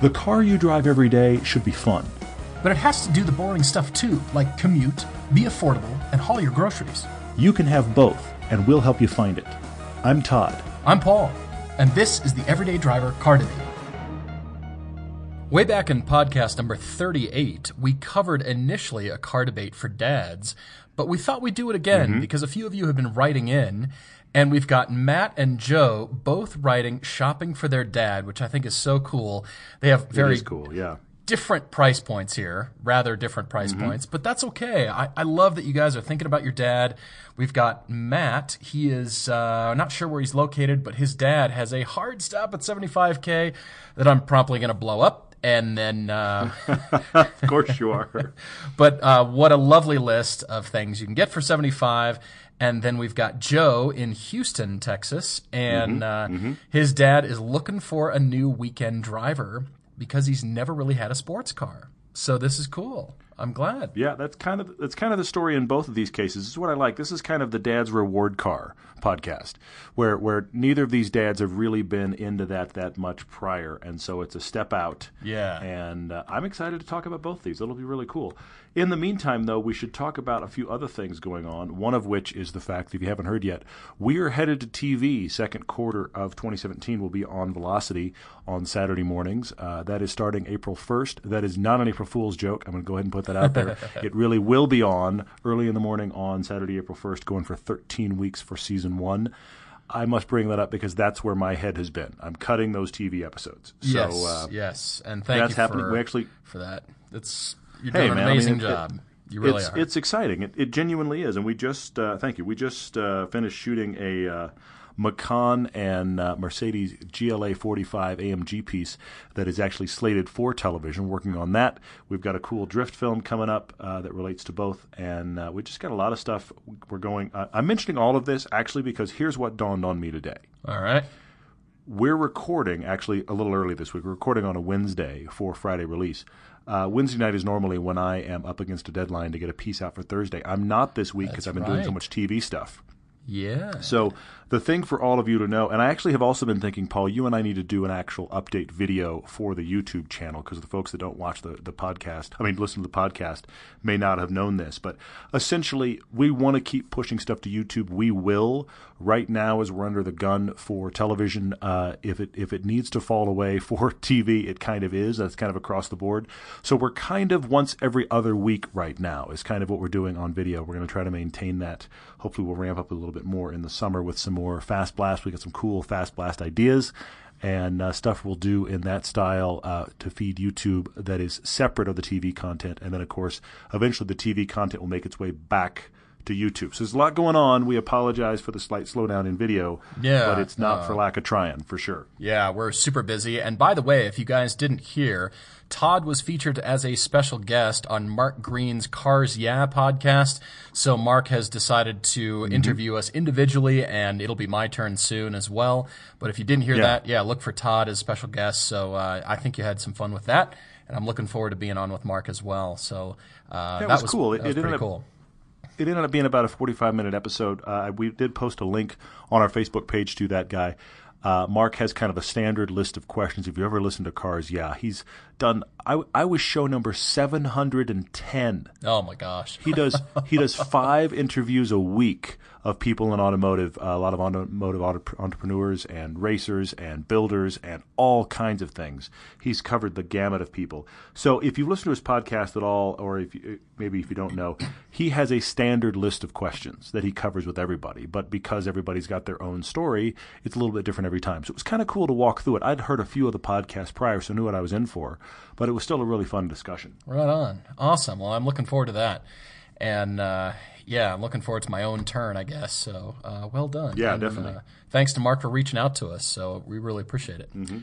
The car you drive every day should be fun. But it has to do the boring stuff too, like commute, be affordable, and haul your groceries. You can have both, and we'll help you find it. I'm Todd. I'm Paul, and this is the Everyday Driver Car Debate. Way back in podcast number 38, we covered initially a car debate for dads, but we thought we'd do it again mm-hmm. because a few of you have been writing in, and we've got Matt and Joe both writing shopping for their dad, which I think is so cool. They have very cool, yeah. different price points here, rather different price points, but that's okay. I, I love that you guys are thinking about your dad. We've got Matt. He is uh, not sure where he's located, but his dad has a hard stop at 75K that I'm promptly going to blow up. And then, uh, Of course you are. but uh, what a lovely list of things you can get for 75. And then we've got Joe in Houston, Texas, and uh, his dad is looking for a new weekend driver because he's never really had a sports car. So this is cool. I'm glad. Yeah, that's kind of that's kind of the story in both of these cases. This is what I like. This is kind of the dad's reward car podcast, where where neither of these dads have really been into that that much prior, and so it's a step out. Yeah. and uh, I'm excited to talk about both these. It'll be really cool. In the meantime, though, we should talk about a few other things going on. One of which is the fact, that if you haven't heard yet, we are headed to TV. Second quarter of 2017 will be on Velocity on Saturday mornings. Uh, that is starting April 1st. That is not an April Fool's joke. I'm going to go ahead and put that out there. it really will be on early in the morning on Saturday, April 1st, going for 13 weeks for season one. I must bring that up because that's where my head has been. I'm cutting those TV episodes. So, yes, uh, yes, and thank that's you happening. For, We actually- for that. It's you're Hey, doing man, an I mean, amazing job. it- you really it's, are. It's exciting. It, it genuinely is. And we just, uh, thank you. We just uh, finished shooting a uh, Macan and uh, Mercedes GLA 45 AMG piece that is actually slated for television. Working on that. We've got a cool drift film coming up uh, that relates to both. And uh, we just got a lot of stuff. We're going. Uh, I'm mentioning all of this actually because here's what dawned on me today. All right. We're recording actually a little early this week. We're recording on a Wednesday for Friday release. Uh, Wednesday night is normally when I am up against a deadline to get a piece out for Thursday. I'm not this week because I've been doing so much TV stuff. Yeah. So the thing for all of you to know, and I actually have also been thinking, Paul, you and I need to do an actual update video for the YouTube channel because the folks that don't watch the, the podcast, I mean, listen to the podcast, may not have known this. But essentially, we want to keep pushing stuff to YouTube. We will. Right now, as we're under the gun for television, uh, if it if it needs to fall away for TV, it kind of is. That's kind of across the board. So we're kind of once every other week right now is kind of what we're doing on video. We're going to try to maintain that. Hopefully, we'll ramp up a little bit more in the summer with some more fast blast. We got some cool fast blast ideas and uh, stuff we'll do in that style uh, to feed YouTube that is separate of the TV content. And then, of course, eventually the TV content will make its way back to YouTube. So there's a lot going on. We apologize for the slight slowdown in video, Yeah, but it's not uh, for lack of trying, for sure. Yeah, we're super busy. And by the way, if you guys didn't hear, Todd was featured as a special guest on Mark Greene's Cars Yeah podcast. So Mark has decided to Mm-hmm. interview us individually, and it'll be my turn soon as well. But if you didn't hear Yeah. that, yeah, look for Todd as special guest. So uh, I think you had some fun with that. And I'm looking forward to being on with Mark as well. So uh, it that was cool. It- That was it pretty up- cool. It ended up being about a 45 minute episode. Uh, we did post a link on our Facebook page to that guy. Uh, Mark has kind of a standard list of questions. If you ever listen to Cars, yeah, he's done. I, I was show number 710. Oh my gosh. He does he does five interviews a week of people in automotive, a lot of automotive auto- entrepreneurs and racers and builders and all kinds of things. He's covered the gamut of people. So if you've listened to his podcast at all, or if you, maybe if you don't know, he has a standard list of questions that he covers with everybody. But because everybody's got their own story, it's a little bit different every time. So it was kind of cool to walk through it. I'd heard a few of the podcasts prior, so knew what I was in for. But it was still a really fun discussion. Right on. Awesome. Well, I'm looking forward to that. And uh, yeah, I'm looking forward to my own turn, I guess. So uh, well done. Yeah, And, definitely. Uh, thanks to Mark for reaching out to us. So we really appreciate it. Mm-hmm.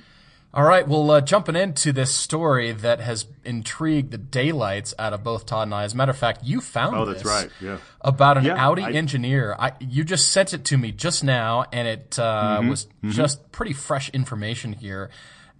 All right. Well, uh, jumping into this story that has intrigued the daylights out of both Todd and I. As a matter of fact, you found Oh, that's right, yeah. about an Yeah, Audi I- engineer. I, you just sent it to me just now, and it uh, Mm-hmm. was just pretty fresh information here.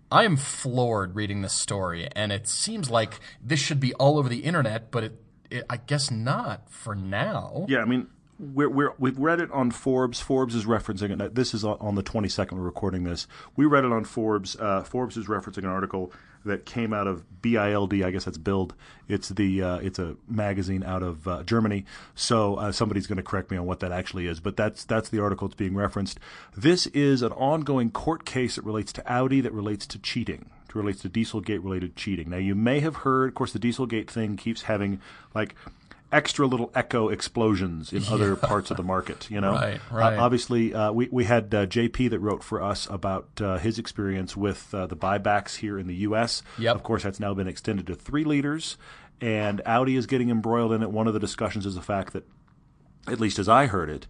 I am floored reading this story, and it seems like this should be all over the internet, but it I guess not for now. Yeah, I mean, we're, we're, we've read it on Forbes. Forbes is referencing it. This is on the 22nd. We're recording this. We read it on Forbes. Uh, Forbes is referencing an article that came out of BILD. I guess that's Bild. It's the uh, it's a magazine out of uh, Germany. So uh, somebody's going to correct me on what that actually is, but that's that's the article that's being referenced. This is an ongoing court case that relates to Audi, that relates to cheating, relates to Dieselgate related cheating. Now you may have heard, of course, the Dieselgate thing keeps having like extra little echo explosions in yeah. other parts of the market. You know, right, right. Uh, obviously, uh, we we had uh, JP that wrote for us about uh, his experience with uh, the buybacks here in the U.S. Yep. Of course, that's now been extended to three liters, and Audi is getting embroiled in it. One of the discussions is the fact that, at least as I heard it.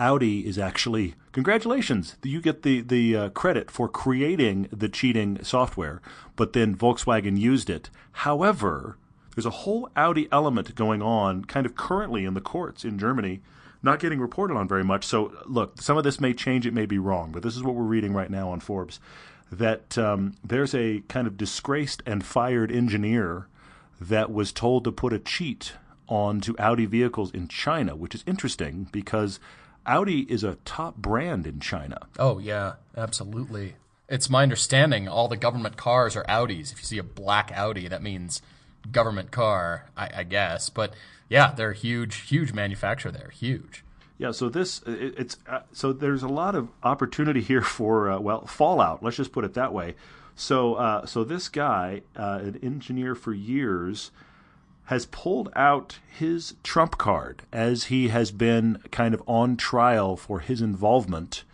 Audi is actually congratulations. You get the the uh, credit for creating the cheating software, but then Volkswagen used it. However, there's a whole Audi element going on kind of currently in the courts in Germany, not getting reported on very much. So, look, some of this may change, it may be wrong, but this is what we're reading right now on Forbes that um, there's a kind of disgraced and fired engineer that was told to put a cheat onto Audi vehicles in China, which is interesting because Audi is a top brand in China. Oh, yeah, absolutely. It's my understanding all the government cars are Audis. If you see a black Audi, that means government car, I, I guess. But yeah, they're a huge, huge manufacturer there. Huge. Yeah, so this it, it's uh, so there's a lot of opportunity here for uh, well fallout. Let's just put it that way. So uh, so this guy, uh, an engineer for years, has pulled out his trump card as he has been kind of on trial for his involvement.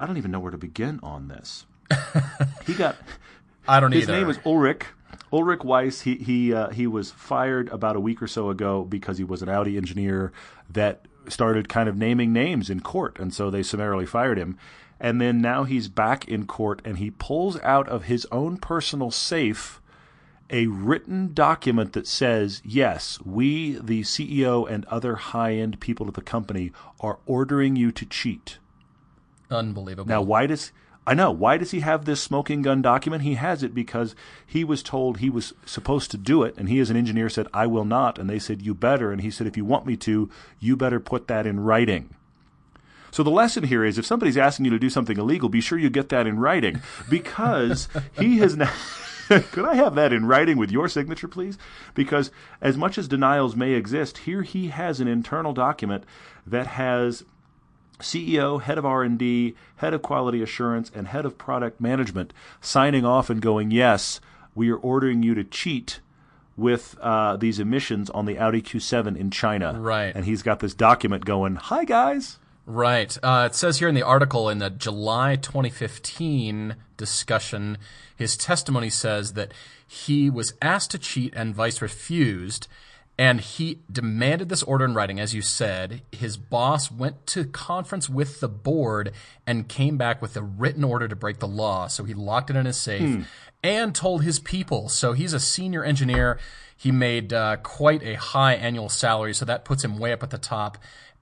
I don't even know where to begin on this. he got. I don't his either. His name is Ulrich Ulrich Weiss, he he uh, he was fired about a week or so ago because he was an Audi engineer that started kind of naming names in court, and so they summarily fired him. And then now he's back in court, and he pulls out of his own personal safe a written document that says, "Yes, we, the CEO and other high-end people at the company, are ordering you to cheat." Unbelievable. Now, why does I know. Why does he have this smoking gun document? He has it because he was told he was supposed to do it, and he, as an engineer, said, I will not. And they said, You better. And he said, If you want me to, you better put that in writing. So the lesson here is if somebody's asking you to do something illegal, be sure you get that in writing because he has now. Could I have that in writing with your signature, please? Because as much as denials may exist, here he has an internal document that has CEO, head of R&D, head of quality assurance, and head of product management signing off and going, yes, we are ordering you to cheat with uh, these emissions on the Audi Q7 in China. Right. And he's got this document going, hi, guys. Right. Uh, it says here in the article in the July 2015 discussion, his testimony says that he was asked to cheat and Weiss refused. And he demanded this order in writing, as you said. His boss went to conference with the board and came back with a written order to break the law. So he locked it in his safe hmm. and told his people. So he's a senior engineer. He made uh, quite a high annual salary, so that puts him way up at the top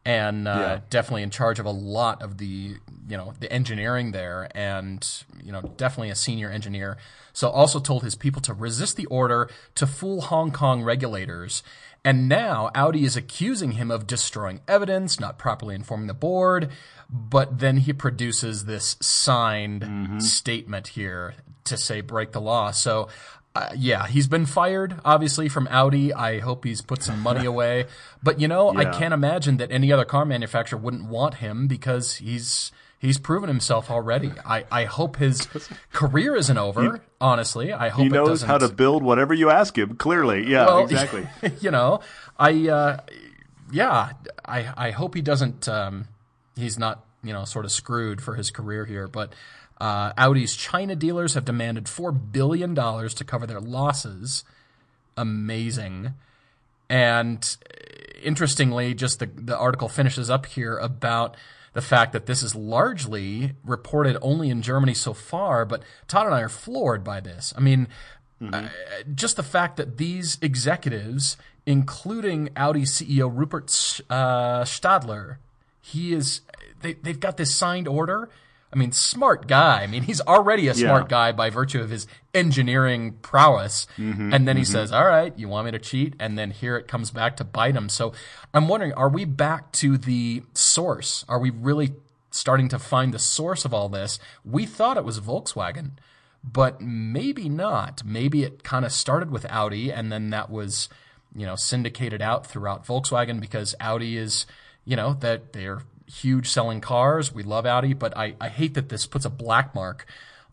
and uh, yeah. definitely in charge of a lot of the you know the engineering there and you know definitely a senior engineer so also told his people to resist the order to fool hong kong regulators and now audi is accusing him of destroying evidence not properly informing the board but then he produces this signed mm-hmm. statement here to say break the law so uh, yeah, he's been fired, obviously, from Audi. I hope he's put some money away. But, you know, yeah. I can't imagine that any other car manufacturer wouldn't want him because he's he's proven himself already. I, I hope his career isn't over, he, honestly. I hope he knows how to build whatever you ask him, clearly. Yeah, well, exactly. you know, I, uh, yeah, I, I hope he doesn't, um, he's not, you know, sort of screwed for his career here. But, uh, Audi's China dealers have demanded $4 billion to cover their losses. Amazing. And interestingly, just the, the article finishes up here about the fact that this is largely reported only in Germany so far, but Todd and I are floored by this. I mean, mm-hmm. uh, just the fact that these executives, including Audi CEO Rupert uh, Stadler, he is they, they've got this signed order I mean, smart guy. I mean, he's already a smart Yeah. guy by virtue of his engineering prowess. Mm-hmm, and then he says, all right, you want me to cheat? And then here it comes back to bite him. So I'm wondering, are we back to the source? Are we really starting to find the source of all this? We thought it was Volkswagen, but maybe not. Maybe it kind of started with Audi and then that was, you know, syndicated out throughout Volkswagen because Audi is, you know, that they're huge selling cars. We love Audi, but I, I hate that this puts a black mark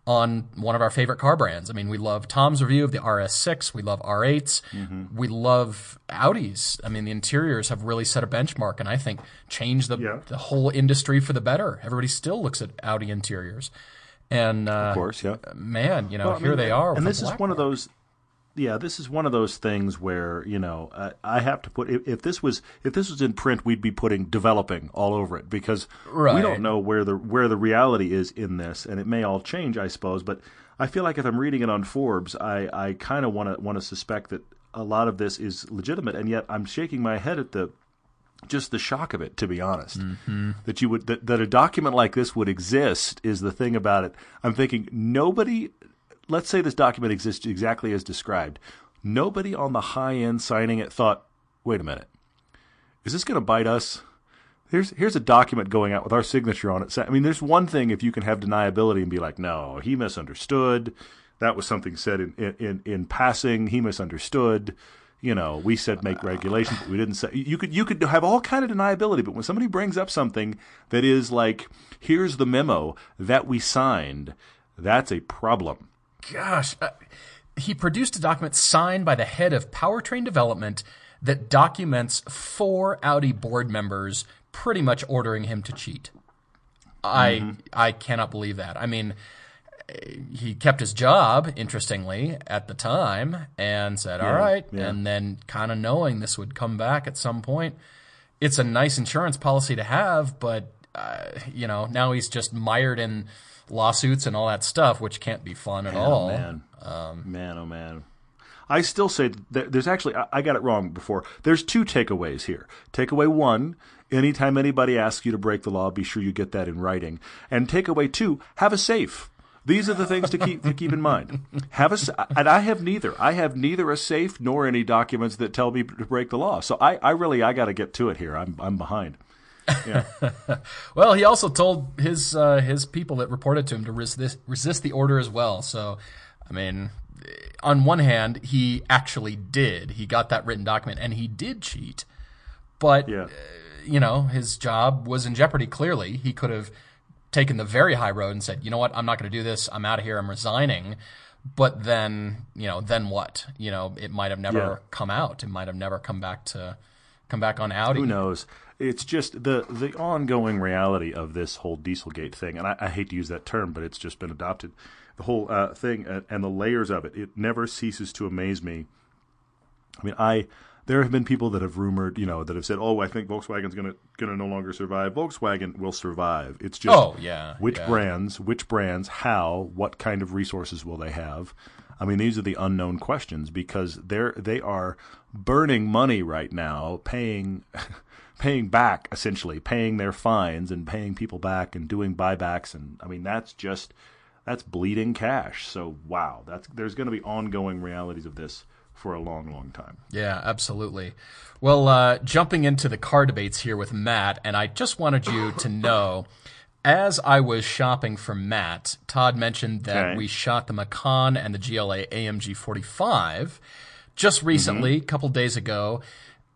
on one of our favorite car brands. I mean, we love Tom's review of the RS6. We love R8s. We love Audis. I mean, the interiors have really set a benchmark and I think changed the, Yeah. the whole industry for the better. Everybody still looks at Audi interiors. And, uh, Of course, yeah. man, you know, Well, here mean, they are. And this is one of those. Yeah, this is one of those things where you know I, I have to put if, if this was if this was in print, we'd be putting developing all over it because we don't know where the where the reality is in this, and it may all change, I suppose. But I feel like if I'm reading it on Forbes, I, I kind of want to want to suspect that a lot of this is legitimate, and yet I'm shaking my head at the just the shock of it, to be honest. Mm-hmm. That you would that, that a document like this would exist is the thing about it. I'm thinking nobody. Let's say this document exists exactly as described. Nobody on the high end signing it thought, "Wait a minute, is this going to bite us?" Here's here's a document going out with our signature on it. I mean, there's one thing if you can have deniability and be like, "No, he misunderstood. That was something said in in in, in passing. He misunderstood." you know, we said make regulations, but we didn't say. You could you could have all kind of deniability, but when somebody brings up something that is like, here's the memo that we signed, that's a problem. Gosh, uh, he produced a document signed by the head of powertrain development that documents four Audi board members pretty much ordering him to cheat. I I cannot believe that. I mean, he kept his job, interestingly, at the time, and said, "All right," yeah. and then kind of knowing this would come back at some point. It's a nice insurance policy to have, but uh, you know now he's just mired in lawsuits and all that stuff, which can't be fun at all. man, um, man, oh man. I still say there's actually I, got it wrong before. There's two takeaways here. Takeaway one: anytime anybody asks you to break the law, be sure you get that in writing. And takeaway two: have a safe. These are the things to keep to keep in mind. Have a and I have neither. I have neither a safe nor any documents that tell me to break the law. So I, I really I got to get to it here. I'm I'm behind. Yeah. Well, he also told his uh, his people that reported to him to resist resist the order as well. So, I mean, on one hand, he actually did. He got that written document, and he did cheat. But Yeah. uh, you know, his job was in jeopardy. Clearly, he could have taken the very high road and said, "You know what? I'm not going to do this. I'm out of here. I'm resigning." But then, you know, then what? You know, it might have never Yeah. come out. It might have never come back to come back on Audi. Who knows? It's just the the ongoing reality of this whole Dieselgate thing, and I, I hate to use that term, but it's just been adopted. The whole uh, thing and, and the layers of it, it never ceases to amaze me. I mean, I there have been people that have rumored, you know, that have said, "Oh, I think Volkswagen's going to going to no longer survive." Volkswagen will survive. It's just Oh, yeah, which yeah. brands, which brands, how, what kind of resources will they have? I mean, these are the unknown questions because they're they are burning money right now, paying paying back essentially, paying their fines and paying people back and doing buybacks, and I mean that's just that's bleeding cash. So wow, that's there's going to be ongoing realities of this for a long, long time. Yeah, absolutely. Well, uh, jumping into the car debates here with Matt, and I just wanted you to know, as I was shopping for Matt, Todd mentioned that Okay. we shot the Macan and the GLA AMG 45 just recently, a couple days ago.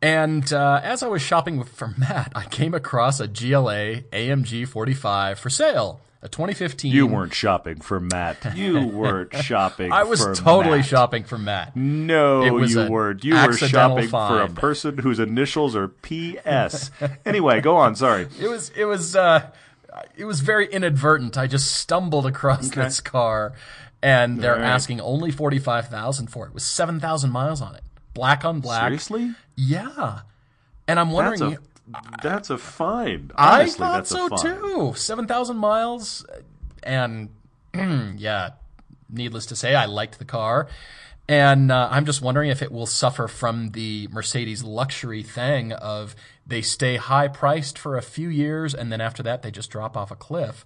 And uh, as I was shopping for Matt, I came across a GLA AMG 45 for sale, a 2015. You weren't shopping for Matt. You weren't shopping. I was for totally Matt. shopping for Matt. No, you weren't. You were shopping for a person whose initials are P.S. anyway, go on. Sorry. It was it was uh it was very inadvertent. I just stumbled across Okay. this car and they're right. asking only 45,000 for it. With 7,000 miles on it. Black on black. Seriously? Yeah. And I'm That's wondering a that's a fine. I thought that's so too. 7,000 miles and yeah, needless to say I liked the car. And uh, I'm just wondering if it will suffer from the Mercedes luxury thing of they stay high priced for a few years and then after that they just drop off a cliff.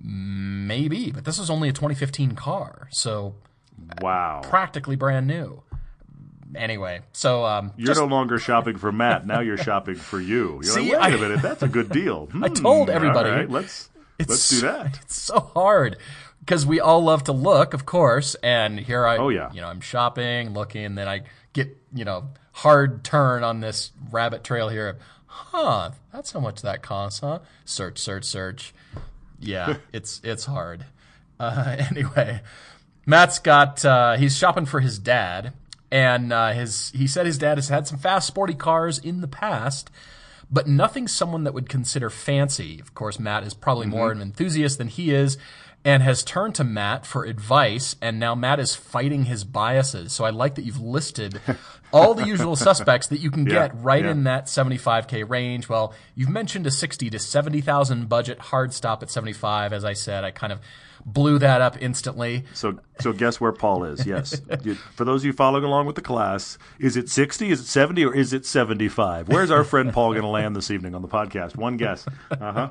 Maybe, but this was only a 2015 car, so Wow. practically brand new. Anyway, so um, You're just- no longer shopping for Matt. Now you're shopping for you. You're See, like, wait a I- minute, that's a good deal. I told everybody. All right, let's let's do that. It's so hard because we all love to look, of course. And here I, Oh, yeah. you know, I'm shopping, looking, and then I get, you know, hard turn on this rabbit trail here. Huh? That's how much that costs, huh? Search, search, search. Yeah, it's it's hard. Uh, anyway, Matt's got uh, he's shopping for his dad, and uh, his he said his dad has had some fast, sporty cars in the past, but nothing someone that would consider fancy. Of course, Matt is probably more an enthusiast than he is. And has turned to Matt for advice, and now Matt is fighting his biases. So I like that you've listed all the usual suspects that you can Yeah, get right yeah. in that 75k range. Well, you've mentioned a 60 to 70,000 budget hard stop at 75. As I said, I kind of blew that up instantly. So so guess where Paul is? Yes. For those of you following along with the class, is it 60, is it 70, or is it 75? Where's our friend Paul going to land this evening on the podcast? One guess. Uh-huh.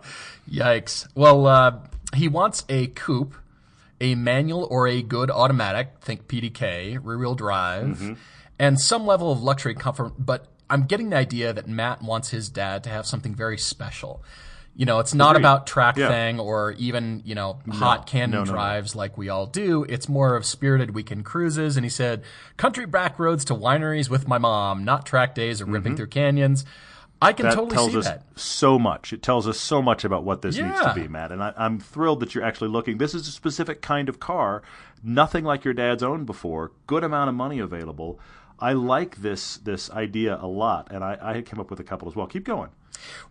Yikes. Well, uh, he wants a coupe, a manual or a good automatic, think PDK, rear wheel drive, and some level of luxury comfort. But I'm getting the idea that Matt wants his dad to have something very special. You know, it's not Agreed. about track Yeah. thing or even, you know, hot cannon no, no, no. drives like we all do. It's more of spirited weekend cruises. And he said, country back roads to wineries with my mom, not track days or ripping through canyons. I can Mm-hmm. That totally tells see us that. so much. It tells us so much about what this needs to be, Matt. And I, I'm thrilled that you're actually looking. This is a specific kind of car, nothing like your dad's owned before. Good amount of money available. I like this this idea a lot, and I, I came up with a couple as well. Keep going.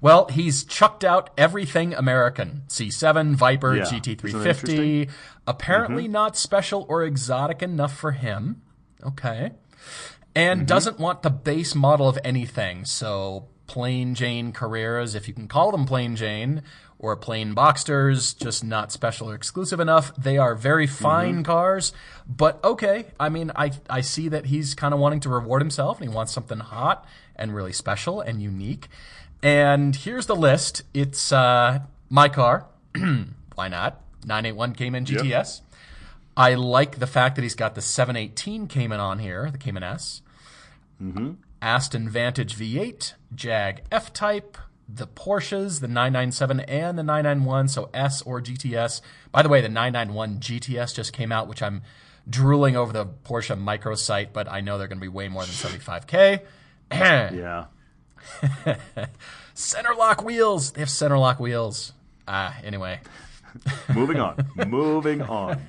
Well, he's chucked out everything American. C7, Viper, Yeah. GT350. interesting? Apparently mm-hmm. not special or exotic enough for him. Okay. And mm-hmm. doesn't want the base model of anything. So plain Jane Carreras, if you can call them plain Jane, or plain Boxsters, just not special or exclusive enough. They are very mm-hmm. fine cars, but okay. I mean, I I see that he's kind of wanting to reward himself, and he wants something hot and really special and unique. And here's the list. It's uh, my car. Why not? 981 Cayman GTS. I like the fact that he's got the 718 Cayman on here, the Cayman S. mhm Aston Vantage V8, Jag F Type, the Porsches, the 997 and the 991, so S or GTS. By the way, the 991 GTS just came out, which I'm drooling over the Porsche micro site, but I know they're going to be way more than 75K. Yeah. center lock wheels. They have center lock wheels. Ah, anyway. Moving on. Moving on.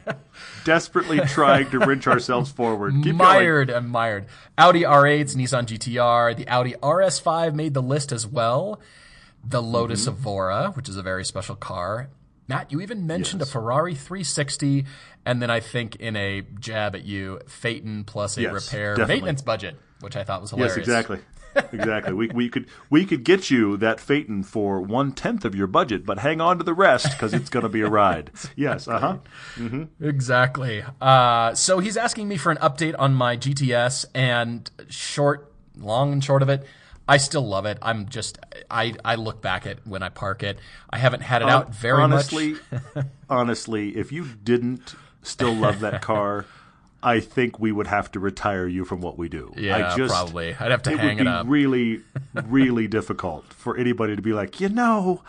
Desperately trying to wrench ourselves forward. Keep going. mired and mired. Audi R8s, Nissan GTR, the Audi RS5 made the list as well. The Lotus Mm-hmm. Evora, which is a very special car. Matt, you even mentioned Yes. a Ferrari 360, and then I think in a jab at you, Phaeton plus a Yes, repair definitely. maintenance budget, which I thought was hilarious. Yes, exactly. Exactly. We, we could we could get you that Phaeton for one tenth of your budget, but hang on to the rest because it's going to be a ride. Yes. Uh huh. Exactly. Uh, so he's asking me for an update on my GTS, and short, long and short of it, I still love it. I'm just, I, I look back at when I park it. I haven't had it out very honestly, much. honestly, if you didn't still love that car, I think we would have to retire you from what we do. Yeah, I just, probably. I'd have to it hang would it be up. really, really difficult for anybody to be like, you know.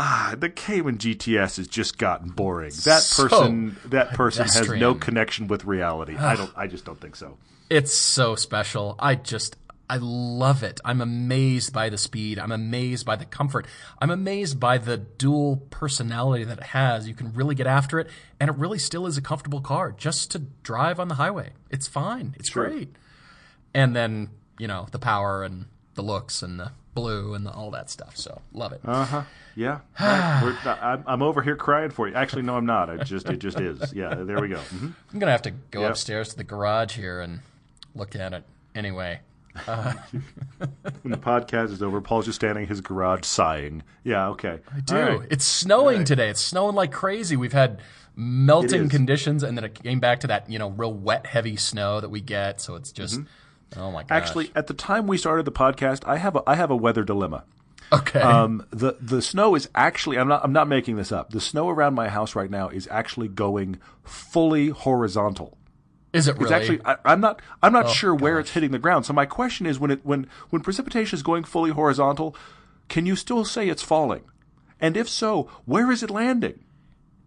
Ah, the Cayman GTS has just gotten boring. That So person, that person has no connection with reality. I don't. I just don't think so. It's so special. I just, I love it. I'm amazed by the speed. I'm amazed by the comfort. I'm amazed by the dual personality that it has. You can really get after it, and it really still is a comfortable car just to drive on the highway. It's fine. It's Sure. great. And then, you know, the power and the looks and the blue and the, all that stuff. So, love it. Uh huh. Yeah. Right. We're- I'm, I'm over here crying for you. Actually, no, I'm not. It just it just is. Yeah. There we go. hmm I'm going to have to go Yep. upstairs to the garage here and look at it. Anyway, When the podcast is over, Paul's just standing in his garage sighing. Yeah. Okay. I do. It's snowing today. It's snowing like crazy. We've had melting conditions, and then it came back to that you know real wet, heavy snow that we get. So it's just oh my gosh. Mm-hmm. Actually, at the time we started the podcast, I have a, I have a weather dilemma. Okay. Um, the the snow is actually I'm not I'm not making this up. The snow around my house right now is actually going fully horizontal. Is it really? It's actually I, I'm not I'm not oh, sure where it's hitting the ground. So my question is when it when when precipitation is going fully horizontal, can you still say it's falling? And if so, where is it landing?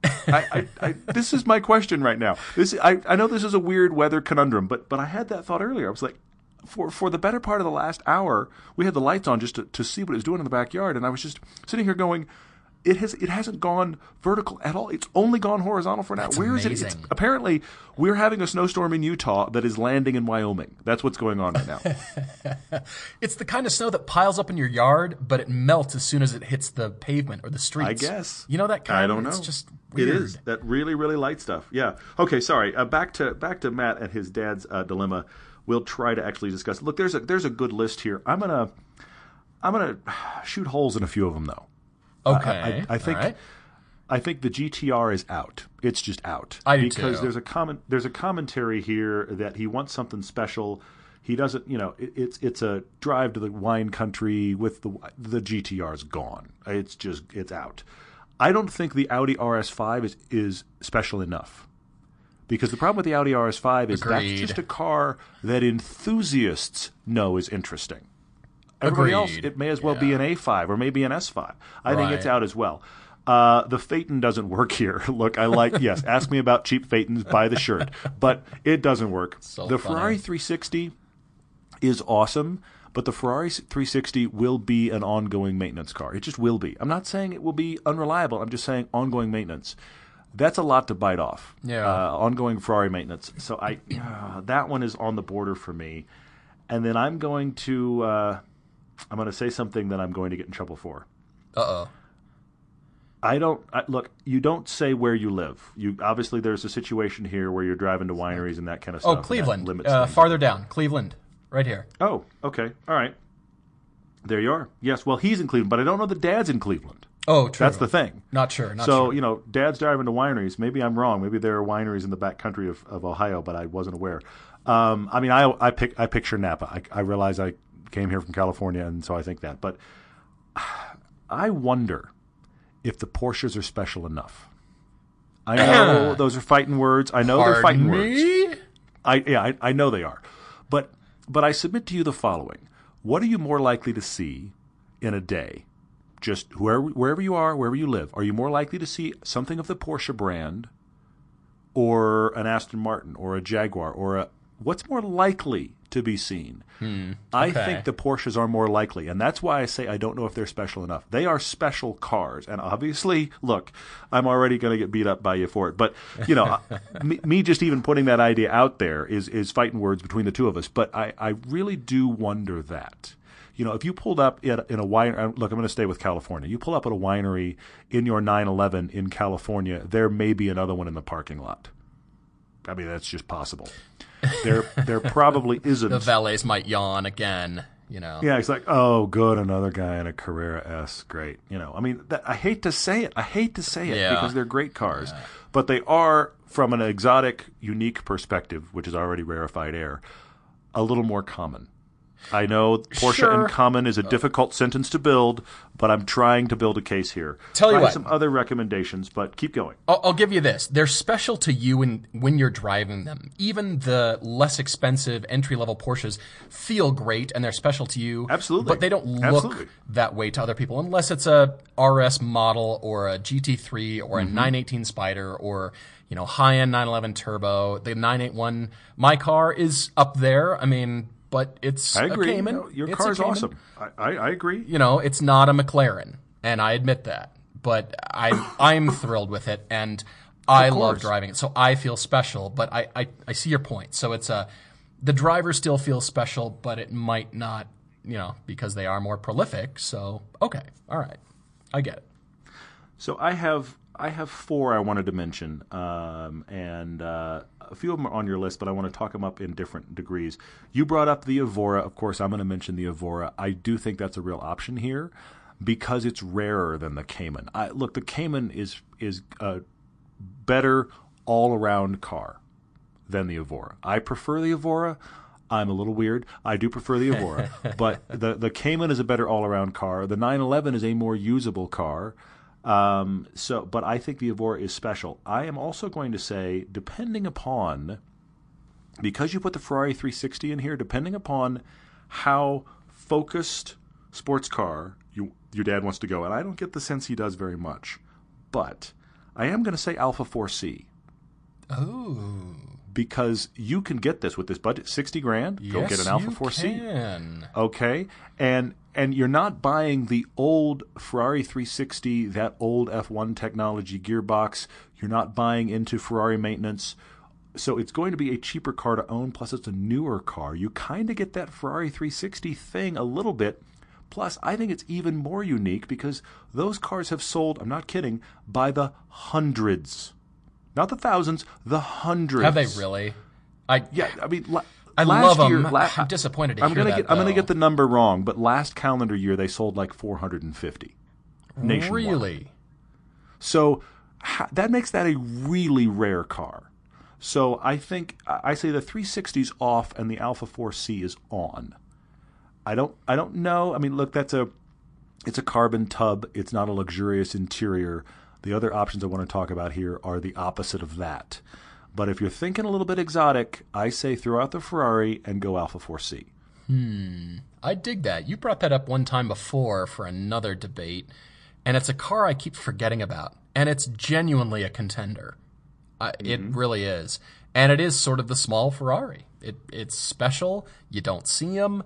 I, I, I, this is my question right now. This I, I know this is a weird weather conundrum, but but I had that thought earlier. I was like, for for the better part of the last hour, we had the lights on just to, to see what it was doing in the backyard, and I was just sitting here going, it has it hasn't gone vertical at all. It's only gone horizontal for now. That's Where is it? It's, apparently, we're having a snowstorm in Utah that is landing in Wyoming. That's what's going on right now. It's the kind of snow that piles up in your yard, but it melts as soon as it hits the pavement or the streets. I guess. You know that kind. I don't know. It's just weird. It is that really really light stuff. Yeah. Okay. Sorry. Uh, back to back to Matt and his dad's uh, dilemma. We'll try to actually discuss. Look, there's a there's a good list here. I'm gonna I'm gonna shoot holes in a few of them though. Okay. I, I think All right. I think the GTR is out. It's just out I do because too. there's a comment there's a commentary here that he wants something special. He doesn't, you know, it, it's it's a drive to the wine country with the the GTR's gone. It's just it's out. I don't think the Audi RS5 is is special enough. Because the problem with the Audi RS5 is that's just a car that enthusiasts know is interesting. Everybody else, it may as well be an A5 or maybe an S5. I think it's out as well. Uh, the Phaeton doesn't work here. Look, I like, yes, ask me about cheap Phaetons, buy the shirt. But it doesn't work. So the funny. Ferrari 360 is awesome, but the Ferrari 360 will be an ongoing maintenance car. It just will be. I'm not saying it will be unreliable. I'm just saying ongoing maintenance. That's a lot to bite off. Yeah. Uh, ongoing Ferrari maintenance. So I, uh, that one is on the border for me. And then I'm going to, uh, I'm going to say something that I'm going to get in trouble for. Uh oh. I don't I, look. You don't say where you live. You obviously there's a situation here where you're driving to wineries and that kind of stuff. Oh, Cleveland. limits Uh, farther down. Cleveland. Right here. Oh, okay, all right. There you are. Yes, well, he's in Cleveland, but I don't know the dad's in Cleveland. Oh, true. That's the thing. Not sure. Not so sure. you know, dad's driving to wineries. Maybe I'm wrong. Maybe there are wineries in the back country of, of Ohio, but I wasn't aware. Um, I mean, I I pick I picture Napa. I, I realize I came here from California, and so I think that. But I wonder if the Porsches are special enough. I know those are fighting words. I know they're Pardon fighting words. me? I yeah, I, I know they are, but but I submit to you the following: What are you more likely to see in a day? Just whoever wherever you are, wherever you live, are you more likely to see something of the Porsche brand, or an Aston Martin, or a Jaguar, or a what's more likely to be seen? I Hmm, okay. think the Porsches are more likely, and that's why I say I don't know if they're special enough. They are special cars, and obviously, look, I'm already going to get beat up by you for it. But you know, me, me just even putting that idea out there is is fighting words between the two of us. But I, I really do wonder that. You know, if you pulled up at, in a winery, look, I'm going to stay with California. You pull up at a winery in your 911 in California, there may be another one in the parking lot. I mean, that's just possible. There, there probably isn't. The valets might yawn again. You know. Yeah, it's like, oh, good, another guy in a Carrera S, great. You know, I mean, that, I hate to say it. I hate to say it Yeah. because they're great cars, but they are, from an exotic, unique perspective, which is already rarefied air, a little more common. I know Porsche Sure. and common is a difficult sentence to build, but I'm trying to build a case here. Tell you what. some other recommendations, but keep going. I'll, I'll give you this. They're special to you when, when you're driving them. Even the less expensive entry level Porsches feel great and they're special to you. Absolutely. But they don't look Absolutely. that way to other people unless it's a RS model or a GT3 or Mm-hmm. a 918 Spider or, you know, high end 911 Turbo. The 981, my car is up there. I mean, but it's I agree. a Cayman. No, your It's car's awesome. I, I, I agree. you know, it's not a McLaren, and I admit that. But I I'm thrilled with it, and I love driving it, so I feel special. But I, I I see your point. So it's a the driver still feels special, but it might not, you know, because they are more prolific. So okay, all right, I get it. So I have I have four I wanted to mention, um, and uh, a few of them are on your list, but I want to talk them up in different degrees. You brought up the Evora, of course. I'm going to mention the Evora. I do think that's a real option here because it's rarer than the Cayman. I, look, the Cayman is is a better all around car than the Evora. I prefer the Evora. I'm a little weird. I do prefer the Evora, but the the Cayman is a better all around car. The 911 is a more usable car. Um, so, but I think the Evora is special. I am also going to say, depending upon, because you put the Ferrari 360 in here, depending upon how focused sports car you, your dad wants to go, and I don't get the sense he does very much, but I am going to say Alfa 4C. Oh. Because you can get this with this budget, sixty grand. Go get an Alfa you 4C. Can. Okay, and and you're not buying the old Ferrari 360, that old F1 technology gearbox. You're not buying into Ferrari maintenance. So it's going to be a cheaper car to own, plus it's a newer car. You kind of get that Ferrari 360 thing a little bit. Plus, I think it's even more unique because those cars have sold, I'm not kidding, by the hundreds. Not the thousands, the hundreds. Have they really? I Yeah, I mean, I last love year, 'em. la- I'm disappointed to I'm gonna that, get I'm gonna get the number wrong, but last calendar year they sold like 450 nationwide. really. So ha- that makes that a really rare car. So I think I I say the 360's off and the Alfa 4C is on. I don't I don't know. I mean, look, that's a it's a carbon tub. It's not a luxurious interior. The other options I want to talk about here are the opposite of that. But if you're thinking a little bit exotic, I say throw out the Ferrari and go Alfa 4C. Hmm. I dig that. You brought that up one time before for another debate, and it's a car I keep forgetting about, and it's genuinely a contender. I, It really is, and it is sort of the small Ferrari. It it's special. You don't see them,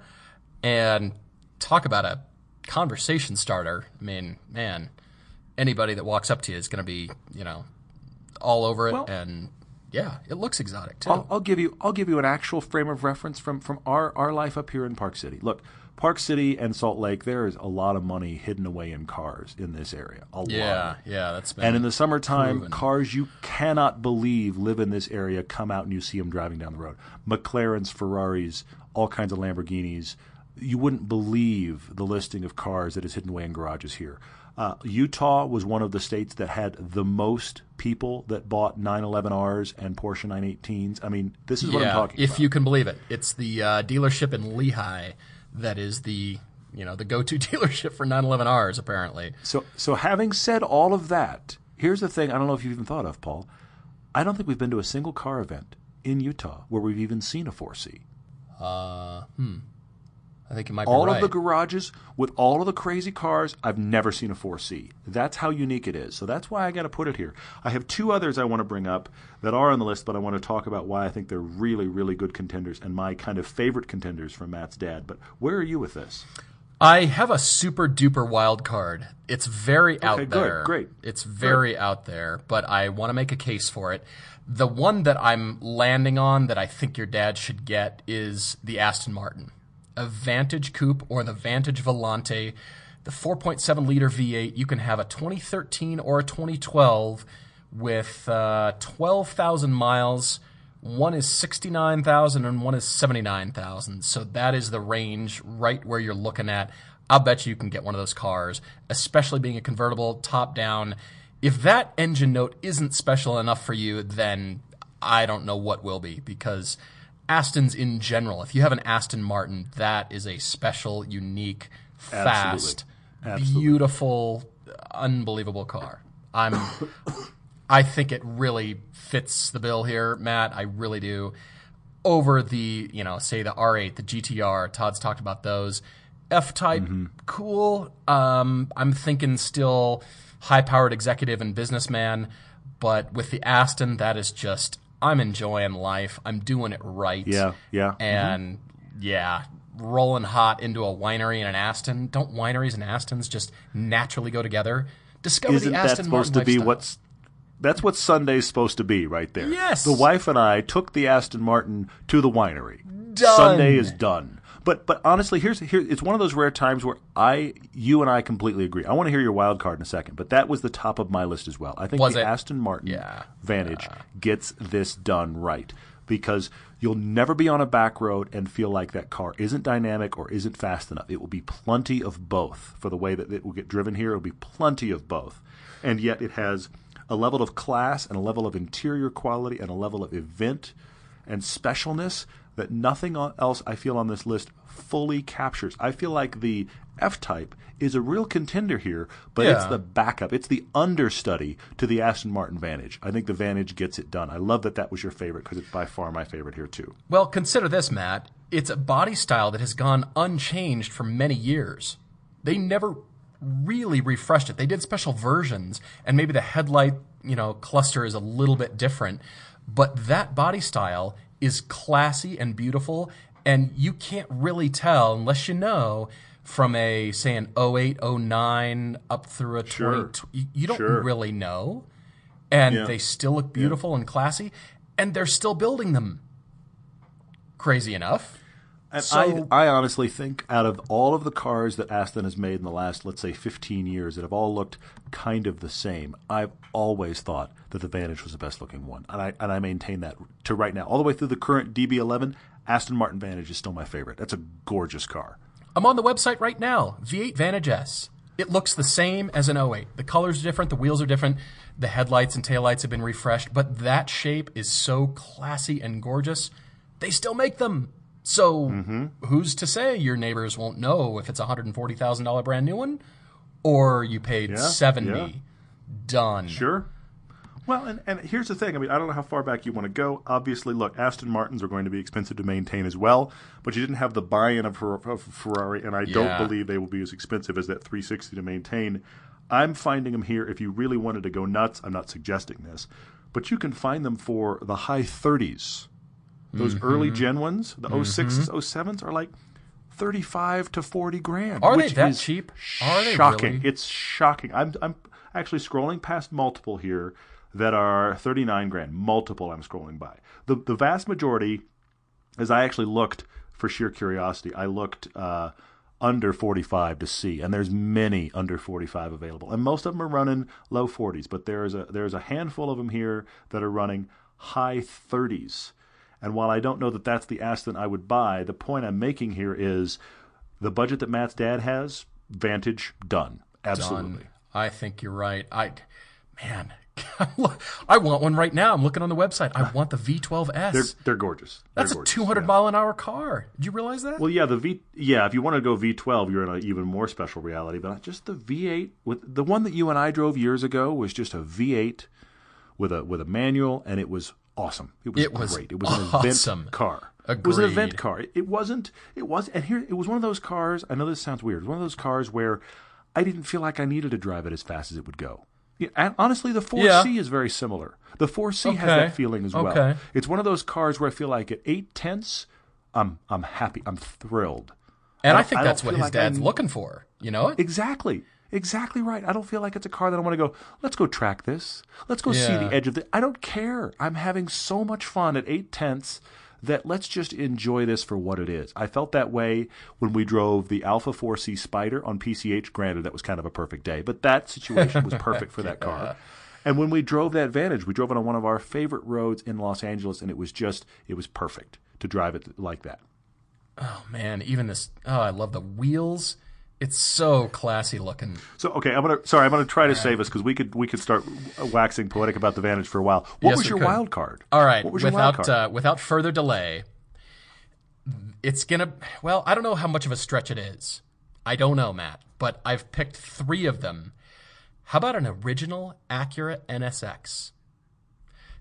and talk about a conversation starter. I mean, man, anybody that walks up to you is going to be, you know, all over it, Well- and yeah, it looks exotic too. I'll, I'll give you I'll give you an actual frame of reference from from our our life up here in Park City. Look, Park City and Salt Lake, there is a lot of money hidden away in cars in this area. A lot. yeah, yeah, that's been And in the summertime, proven. cars you cannot believe live in this area come out and you see them driving down the road. McLarens, Ferraris, all kinds of Lamborghinis. You wouldn't believe the listing of cars that is hidden away in garages here. Uh, Utah was one of the states that had the most people that bought 911Rs and Porsche 918s. I mean, this is what I'm talking if about. If you can believe it. It's the uh, dealership in Lehi that is the you know the go-to dealership for 911Rs apparently. So, so having said all of that, here's the thing I don't know if you've even thought of, Paul. I don't think we've been to a single car event in Utah where we've even seen a 4C. I think you might be all right. of the garages with all of the crazy cars i've never seen a 4c that's how unique it is so that's why i got to put it here i have two others i want to bring up that are on the list but i want to talk about why i think they're really really good contenders and my kind of favorite contenders from matt's dad but where are you with this I have a super duper wild card. It's very out good, there. great. It's very out there, but I want to make a case for it. The one that I'm landing on that I think your dad should get is the Aston Martin. A Vantage Coupe or the Vantage Volante, the 4.7 liter V8. You can have a 2013 or a 2012 with uh, 12,000 miles. One is 69,000 and one is 79,000. So that is the range right where you're looking at. I'll bet you you can get one of those cars, especially being a convertible top down. If that engine note isn't special enough for you, then I don't know what will be because Astons in general, if you have an Aston Martin, that is a special, unique, fast, Absolutely. beautiful, unbelievable car. I'm I think it really fits the bill here, Matt. I really do. Over the, you know, say the R8, the GTR, Todd's talked about those. F type, cool. Um, I'm thinking still high powered executive and businessman, but with the Aston, that is just, I'm enjoying life. I'm doing it right. yeah yeah mm-hmm. And yeah, rolling hot into a winery and an Aston. Don't wineries and Astons just naturally go together? Discover isn't the that Aston supposed Martin to be lifestyle. what's that's what Sunday's supposed to be right there. Yes. The wife and I took the Aston Martin to the winery. Done. Sunday is done. But but honestly, here's here it's one of those rare times where I you and I completely agree. I want to hear your wild card in a second, but that was the top of my list as well. I think Was the it? Aston Martin Yeah. Vantage gets this done right because you'll never be on a back road and feel like that car isn't dynamic or isn't fast enough. It will be plenty of both for the way that it will get driven here. It will be plenty of both, and yet it has a level of class and a level of interior quality and a level of event and specialness that nothing else I feel on this list fully captures. I feel like the F Type is a real contender here, but it's the backup. It's the understudy to the Aston Martin Vantage. I think the Vantage gets it done. I love that that was your favorite because it's by far my favorite here too. Well, consider this, Matt. It's a body style that has gone unchanged for many years. They never really refreshed it. They did special versions, and maybe the headlight, you know, cluster is a little bit different, but that body style is classy and beautiful, and you can't really tell unless you know from a say an 08, 09 up through a Sure. 20 you, you don't Sure. really know. And Yeah. they still look beautiful and classy, and they're still building them. Crazy enough. And So- I, I honestly think out of all of the cars that Aston has made in the last, let's say, 15 years that have all looked kind of the same, I've always thought that the Vantage was the best looking one. And I, and I maintain that to right now. All the way through the current DB11, Aston Martin Vantage is still my favorite. That's a gorgeous car. I'm on the website right now. V8 Vantage S. It looks the same as an 08. The colors are different, the wheels are different, the headlights and taillights have been refreshed, but that shape is so classy and gorgeous. They still make them. So Mm-hmm. who's to say your neighbors won't know if it's a $140,000 brand new one or you paid 70 yeah. done. Sure. Well, and, and here's the thing. I mean, I don't know how far back you want to go. Obviously, look, Aston Martins are going to be expensive to maintain as well, but you didn't have the buy-in of, of Ferrari, and I Yeah. don't believe they will be as expensive as that 360 to maintain. I'm finding them here. If you really wanted to go nuts, I'm not suggesting this, but you can find them for the high 30s. Those Mm-hmm. early Gen ones, the 06s, 07s, are like 35 to 40 grand. Are they which that is cheap? Are they shocking. really? It's shocking. I'm I'm actually scrolling past multiple here that are 39 grand. Multiple I'm scrolling by. The the vast majority as I actually looked for sheer curiosity, I looked uh, under 45 to see, and there's many under 45 available, and most of them are running low 40s. But there's a there's a handful of them here that are running high 30s. And while I don't know that that's the Aston I would buy, the point I'm making here is the budget that Matt's dad has, Vantage done, absolutely. Done. I think you're right. I, man, I want one right now. I'm looking on the website. I want the V12S. They're they're gorgeous. They're That's a 200 yeah. mile an hour car. Did you realize that? Well, yeah, the V. Yeah, if you want to go V12, you're in an even more special reality. But just the V8 with the one that you and I drove years ago was just a V8 with a with a manual, and it was awesome. It was, It was great. It was an awesome. event car. It was an event car. It, it wasn't. It was. And here, it was one of those cars. I know this sounds weird. One of those cars where I didn't feel like I needed to drive it as fast as it would go. And honestly, the 4C is very similar. The 4C has that feeling as well. Okay. It's one of those cars where I feel like at eight tenths, I'm I'm happy. I'm thrilled. and I, don't- think I that's what his like dad's I'm- looking for. You know it? Exactly. Exactly right. I don't feel like it's a car that I want to go, let's go track this. Let's go see the edge of the I don't care. I'm having so much fun at eight tenths that let's just enjoy this for what it is. I felt that way when we drove the Alfa 4C Spider on PCH. Granted, that was kind of a perfect day, but that situation was perfect for that car. And when we drove that Vantage, we drove it on one of our favorite roads in Los Angeles, and it was just, it was perfect to drive it like that. Oh, man. Even this. Oh, I love the wheels. It's so classy looking. So okay, I'm gonna sorry, I'm gonna try to save us because we could we could start waxing poetic about the Vantage for a while. What Yes, was your could. wild card? All right. what was your wild without uh, without further delay, it's gonna. Well, I don't know how much of a stretch it is. I don't know, Matt, but I've picked three of them. How about an original Acura NSX?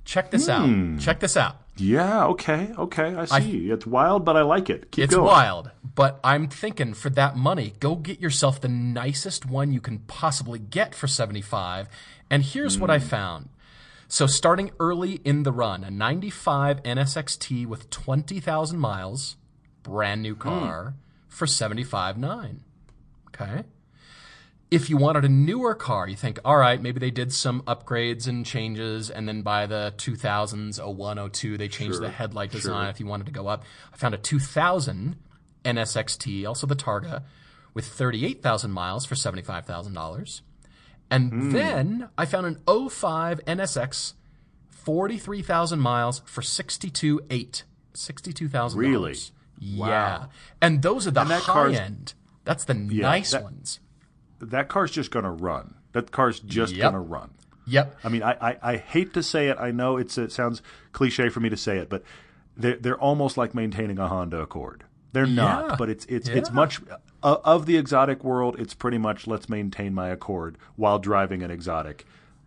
Check this Hmm. out. Check this out. yeah, okay, okay, I see. it's wild, but I like it. Keep It's going. wild, but I'm thinking for that money, go get yourself the nicest one you can possibly get for 75. And here's what I Hmm. found. So starting early in the run, a 95 NSXT with 20,000 miles, brand new car for 75.9. Okay? If you wanted a newer car, you think, all right, maybe they did some upgrades and changes, and then by the 2000s, 01, 02, they changed the headlight design if you wanted to go up. I found a 2000 NSXT, also the Targa, with 38,000 miles for $75,000. And Hmm. then I found an 05 NSX, 43,000 miles for 62.8. $62,000. Really? Yeah. And those are the high car's- end. That's the nice that- ones. That car's just gonna run. That car's just Yep. gonna run. Yep. I mean, I, I, I hate to say it. I know it's it sounds cliche for me to say it, but they're, they're almost like maintaining a Honda Accord. They're not, Yeah. but it's it's it's much uh, of the exotic world. It's pretty much let's maintain my Accord while driving an exotic.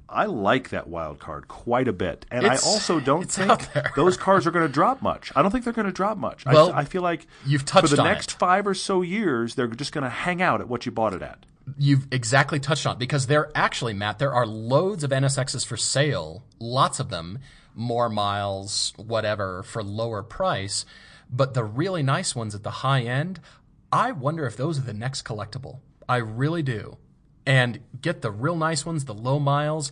I like that wild card quite a bit, and It's- I also don't think those cars are going to drop much. I don't think they're going to drop much. I- Well, I, feel like you've for touched the on next it. five or so years, they're just going to hang out at what you bought it at. You've exactly touched on because there actually, Matt, there are loads of NSXs for sale, lots of them, more miles, whatever, for lower price. But the really nice ones at the high end, I wonder if those are the next collectible. I really do. And get the real nice ones, the low miles.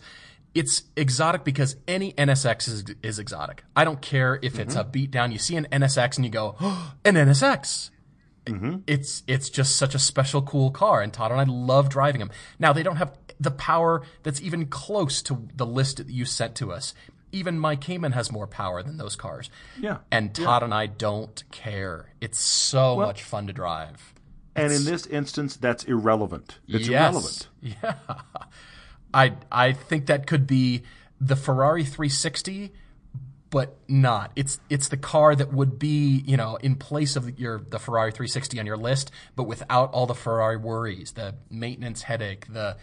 It's exotic because any NSX is, is exotic. I don't care if it's mm-hmm. a beat down. You see an NSX and you go, oh, an NSX Mm-hmm. it's it's just such a special cool car and Todd and I love driving them. Now they don't have the power that's even close to the list that you sent to us. Even my Cayman has more power than those cars. Yeah. And Todd and I don't care. It's so much fun to drive. And in this instance, that's irrelevant. It's yes. irrelevant. Yeah. I I think that could be the Ferrari 360 but not. It's it's the car that would be, you know, in place of your the Ferrari 360 on your list, but without all the Ferrari worries, the maintenance headache, the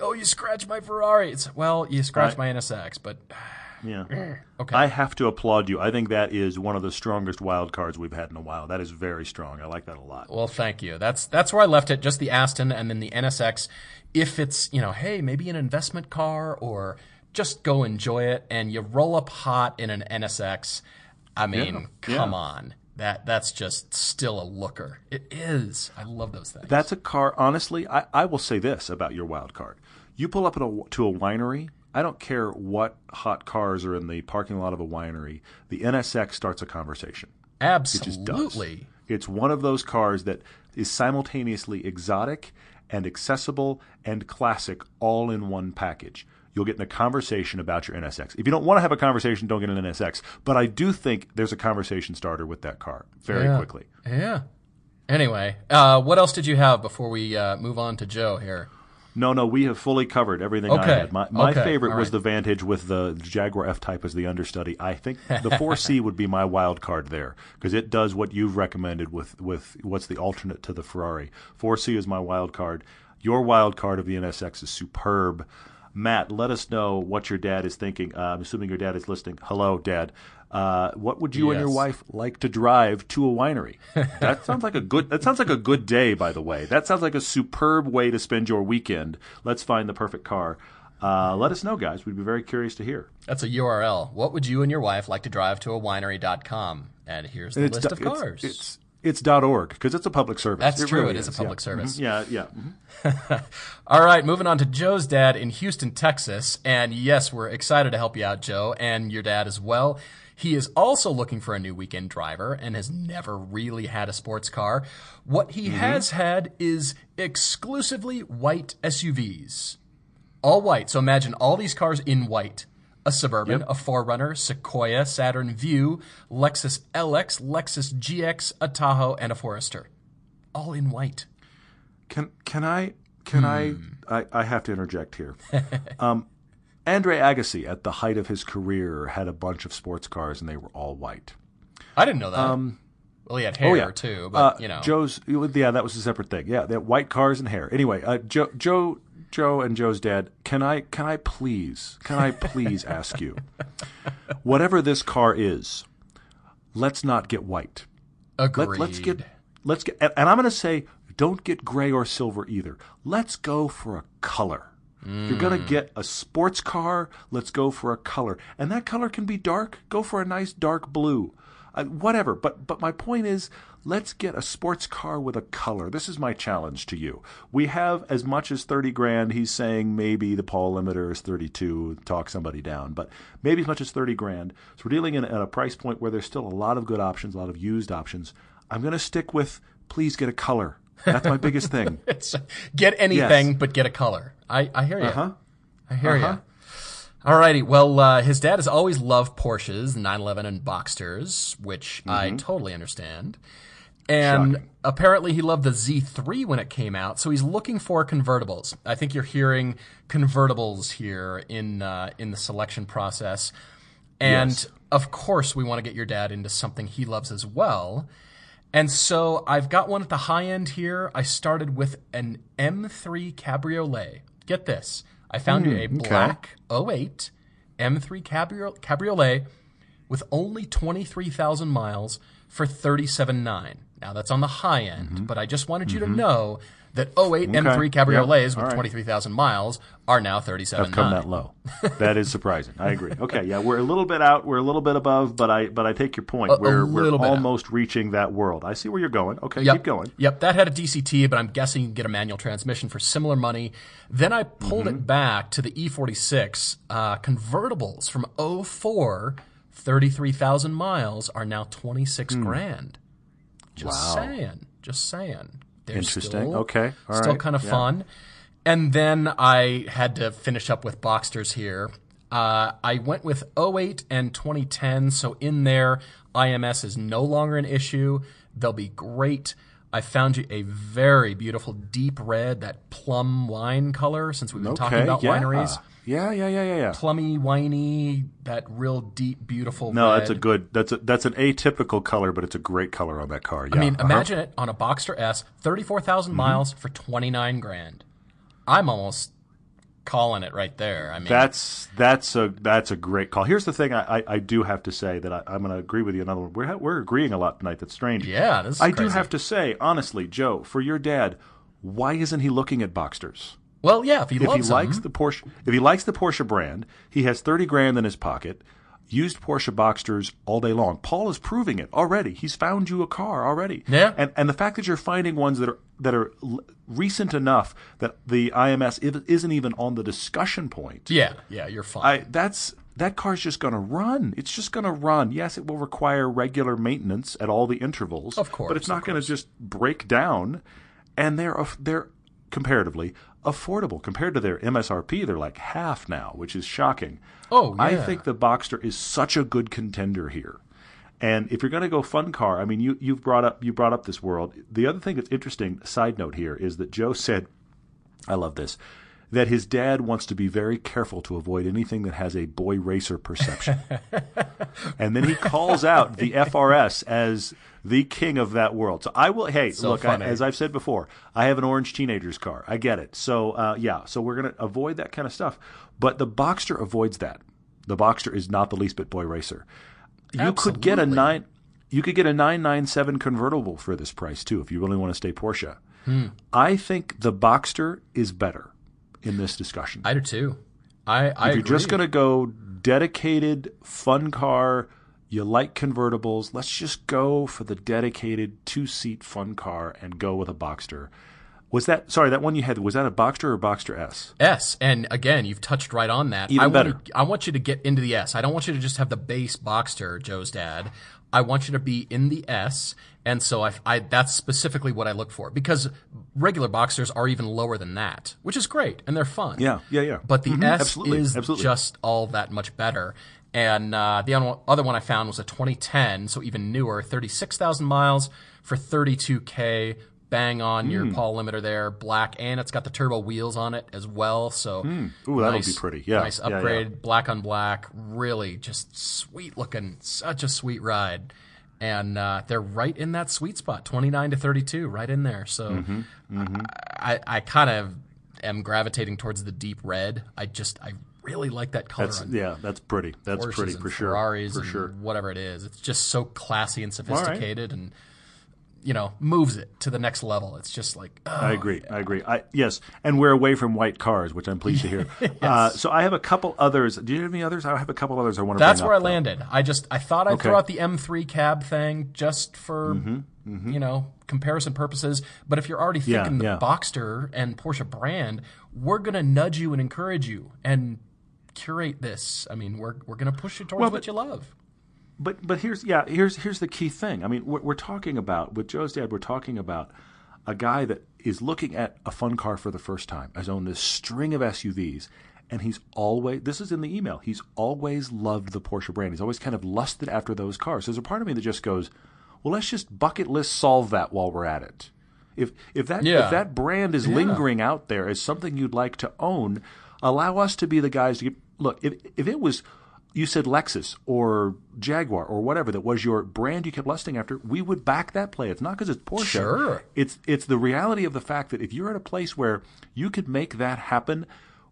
oh, you scratched my Ferrari. It's well, you scratched my NSX, but Yeah. okay. I have to applaud you. I think that is one of the strongest wild cards we've had in a while. That is very strong. I like that a lot. Well, thank you. That's that's where I left it. Just the Aston and then the NSX. If it's you know, hey, maybe an investment car or just go enjoy it, and you roll up hot in an NSX. I mean, Yeah. come Yeah. on. That that's just still a looker. It is. I love those things. That's a car. Honestly, I, I will say this about your wild card: you pull up at a, to a winery. I don't care what hot cars are in the parking lot of a winery. The NSX starts a conversation. just does. Absolutely. It's one of those cars that is simultaneously exotic and accessible and classic all in one package. You'll get in a conversation about your NSX. If you don't want to have a conversation, don't get an NSX. But I do think there's a conversation starter with that car very Yeah. quickly. Yeah. Anyway, uh, what else did you have before we uh, move on to Joe here? No, no, we have fully covered everything I Okay. had. My, my Okay. favorite All was the Vantage with the Jaguar F Type as the understudy. I think the 4C would be my wild card there because it does what you've recommended with, with what's the alternate to the Ferrari. 4C is my wild card. Your wild card of the NSX is superb. Matt, let us know what your dad is thinking. Uh, I'm assuming your dad is listening. Hello, Dad. Uh, what would you and your wife like to drive to a winery? That sounds like a good. That sounds like a good day, by the way. That sounds like a superb way to spend your weekend. Let's find the perfect car. Uh, let us know, guys. We'd be very curious to hear. That's a URL. What would you and your wife like to drive to a winery.com? And here's the It's list of cars. It's, it's it's .org because it's a public service. That's It true. really It is a yeah. public service. Mhm. Yeah, yeah. mhm. All right, moving on to Joe's dad in Houston, Texas. And yes, we're excited to help you out, Joe, and your dad as well. He is also looking for a new weekend driver and has never really had a sports car. What he has had is exclusively white SUVs. All white. So imagine all these cars in white. A Suburban, a 4Runner, Sequoia, Saturn Vue, Lexus LX, Lexus GX, a Tahoe, and a Forester. All in white. Can can I can Hmm. I, I I have to interject here. um, Andre Agassi, at the height of his career, had a bunch of sports cars and they were all white. I didn't know that. well, he had hair oh yeah, too, but Uh, you know. Joe's. Yeah, that was a separate thing. Yeah, they had white cars and hair. Anyway, uh, Joe, Joe, Joe, and Joe's dad. Can I, can I please, can I please ask you, whatever this car is, let's not get white. Agreed. Let, us get, let's get, and, and I'm going to say, don't get gray or silver either. Let's go for a color. If You're going to mm. get a sports car. Let's go for a color, and that color can be dark. Go for a nice dark blue, uh, whatever. But but my point is, let's get a sports car with a color. This is my challenge to you. We have as much as thirty grand. He's saying maybe the Paul limiter is thirty-two. Talk somebody down, but maybe as much as thirty grand. So we're dealing in, at a price point where there's still a lot of good options, a lot of used options. I'm going to stick with please get a color. That's my biggest thing. Get anything Yes. but get a color. I, I hear you. Uh-huh. I hear you. Alrighty. Well, uh, his dad has always loved Porsches, 911 and Boxsters, which I totally understand. And Shocking. apparently he loved the Z3 when it came out, so he's looking for convertibles. I think you're hearing convertibles here in uh, in the selection process. And Yes. of course, we want to get your dad into something he loves as well. And so I've got one at the high end here. I started with an M3 Cabriolet. Get this. I found you a black 08 M3 Cabriolet with only 23,000 miles for 37.9. Now that's on the high end, Mm-hmm. but I just wanted you to know that 08 M3 Cabriolets Yep. With right. 23,000 miles are now 37.9. come that low. that is surprising. I agree. Okay, yeah, we're a little bit out. We're a little bit above, but I but I take your point. A- a we're we're little bit out. almost reaching that world. I see where you're going. Okay, Yep. keep going. Yep, that had a DCT, but I'm guessing you can get a manual transmission for similar money. Then I pulled Mm-hmm. it back to the E46 uh, convertibles from 04, 33,000 miles are now 26 grand. Just. Wow. saying. Just saying. They're Interesting. Still, Okay. All still right. kind of Yeah. fun. And then I had to finish up with Boxsters here. Uh, I went with 08 and 2010. So in there, IMS is no longer an issue. They'll be great. I found you a very beautiful deep red, that plum wine color, since we've been talking about yeah. wineries. Yeah, yeah, yeah, yeah, yeah. Plummy, winey, that real deep, beautiful No, red. that's a good. That's a that's an atypical color, but it's a great color on that car. Yeah. I mean, uh-huh. imagine it on a Boxster S, 34,000 miles for 29 grand. I'm almost calling it right there. I mean, That's that's a that's a great call. Here's the thing: I, I, I do have to say that I, I'm going to agree with you. Another one. We're we're agreeing a lot tonight. That's strange. yeah, this is I do have to say honestly, Joe, for your dad, why isn't he looking at Boxsters? Well, yeah, if he If he likes them, the Porsche, if he likes the Porsche brand, he has thirty grand in his pocket. Used Porsche Boxsters all day long. Paul is proving it already. He's found you a car already. Yeah. And and the fact that you're finding ones that are that are l- recent enough that the IMS isn't even on the discussion point. yeah, yeah, you're fine. I that's that car's just going to run. It's just going to run. Yes, it will require regular maintenance at all the intervals. Of course, but it's not going to just break down. And they're they're comparatively affordable compared to their MSRP. They're like half now, which is shocking. Oh, I think the Boxster is such a good contender here. And if you're going to go fun car, I mean, you you've brought up you brought up this world. The other thing that's interesting, side note here, is that Joe said I love this. That his dad wants to be very careful to avoid anything that has a boy racer perception. and then he calls out the FRS as the king of that world. So I will, hey, So look, I, as I've said before, I have an orange teenager's car. I get it. So, uh, yeah, so we're going to avoid that kind of stuff. But the Boxster avoids that. The Boxster is not the least bit boy racer. You could get a nine. You could get a 997 convertible for this price too, if you really want to stay Porsche. Hmm. I think the Boxster is better in this discussion. I do too. I, I if you're just going to go dedicated fun car, you like convertibles, let's just go for the dedicated two seat fun car and go with a Boxster. Was that sorry? That one you had was that a Boxster or Boxster S? S, and again, you've touched right on that. Even I better. Want to, I want you to get into the S. I don't want you to just have the base Boxster, Joe's dad. I want you to be in the S, and so I, I that's specifically what I look for because regular Boxsters are even lower than that, which is great and they're fun. Yeah, yeah, yeah. But the Mhm, S absolutely, is absolutely. just all that much better. And uh, the other one I found was a 2010, so even newer, 36,000 miles for 32k. Bang on your. Paul limiter there, black, and it's got the turbo wheels on it as well. So, Hmm. Ooh, that'll nice, be pretty. Yeah, nice yeah, yeah. upgrade, black on black, really just sweet looking, such a sweet ride. And uh, they're right in that sweet spot, 29 to 32, right in there. So, Mm-hmm, I, I kind of am gravitating towards the deep red. I just I really like that color That's yeah, that's pretty. That's pretty for sure. Ferraris for sure. whatever it is. It's just so classy and sophisticated and you know moves it to the next level. It's just like oh, I agree. I agree. I, yes, and we're away from white cars, which I'm pleased to hear. uh, so I have a couple others. Do you have any others? I have a couple others I want to. that's where I up, though. landed. I just I thought I'd Okay. throw out the M3 cab thing just for Mm-hmm, you know comparison purposes. But if you're already Yeah, thinking the yeah. Boxster and Porsche brand, we're gonna nudge you and encourage you and curate this. I mean, we're we're gonna push you towards Well, what you love. But but here's yeah here's here's the key thing. I mean, we're, we're talking about with Joe's dad. We're talking about a guy that is looking at a fun car for the first time. Has owned this string of SUVs, and he's always this is in the email. He's always loved the Porsche brand. He's always kind of lusted after those cars. There's a part of me that just goes, well, let's just bucket list solve that while we're at it. If if that Yeah. if that brand is lingering out there as something you'd like to own, allow us to be the guys to get, look. If if it was you said Lexus or Jaguar or whatever that was your brand you kept lusting after, we would back that play. It's not because it's Porsche. Sure. It's it's the reality of the fact that if you're at a place where you could make that happen,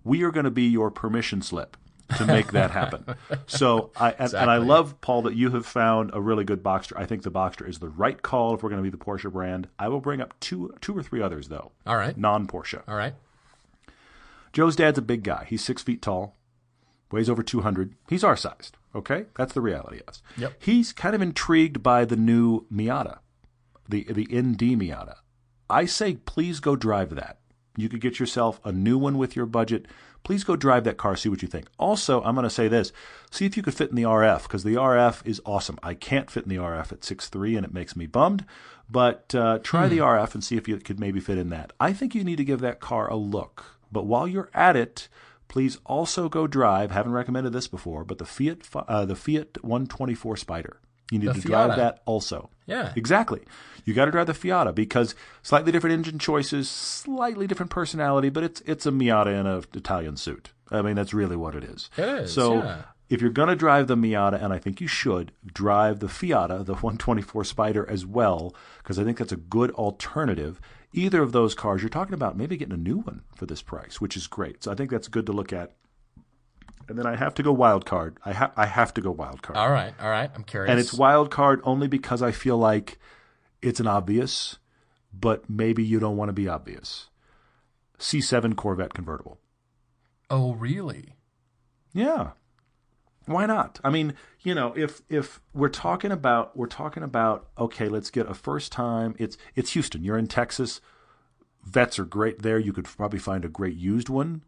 we are going to be your permission slip to make that happen. so I and, and I love Paul that you have found a really good Boxster. I think the Boxster is the right call if we're going to be the Porsche brand. I will bring up two two or three others though. All right. Non Porsche. All right. Joe's dad's a big guy. He's six feet tall, weighs over 200. He's our sized. Okay? That's the reality of us. Yep. He's kind of intrigued by the new Miata, the, the ND Miata. I say, please go drive that. You could get yourself a new one with your budget. Please go drive that car, see what you think. Also, I'm going to say this see if you could fit in the RF, because the RF is awesome. I can't fit in the RF at 6'3, and it makes me bummed. But uh, try the RF and see if you could maybe fit in that. I think you need to give that car a look. But while you're at it, please also go drive. Haven't recommended this before, but the Fiat uh, the Fiat 124 Spider. You need The to drive that also. Yeah. Exactly. You got to drive the Fiata because slightly different engine choices, slightly different personality, but it's it's a Miata in an Italian suit. I mean, that's really what it is. It is, So yeah. if you're going to drive the Miata, and I think you should, drive the Fiata, the 124 Spider as well, because I think that's a good alternative. Either of those cars, you're talking about maybe getting a new one for this price, which is great. So I think that's good to look at. And then I have to go wild card. I, ha- I have to go wild card. All right. All right. I'm curious. And it's wild card only because I feel like it's an obvious, but maybe you don't want to be obvious. C7 Corvette convertible. oh, really? Yeah. Why not? I mean, you know, if if we're talking about we're talking about okay, let's get a first time. It's it's Houston. You're in Texas. Vets are great there. You could probably find a great used one.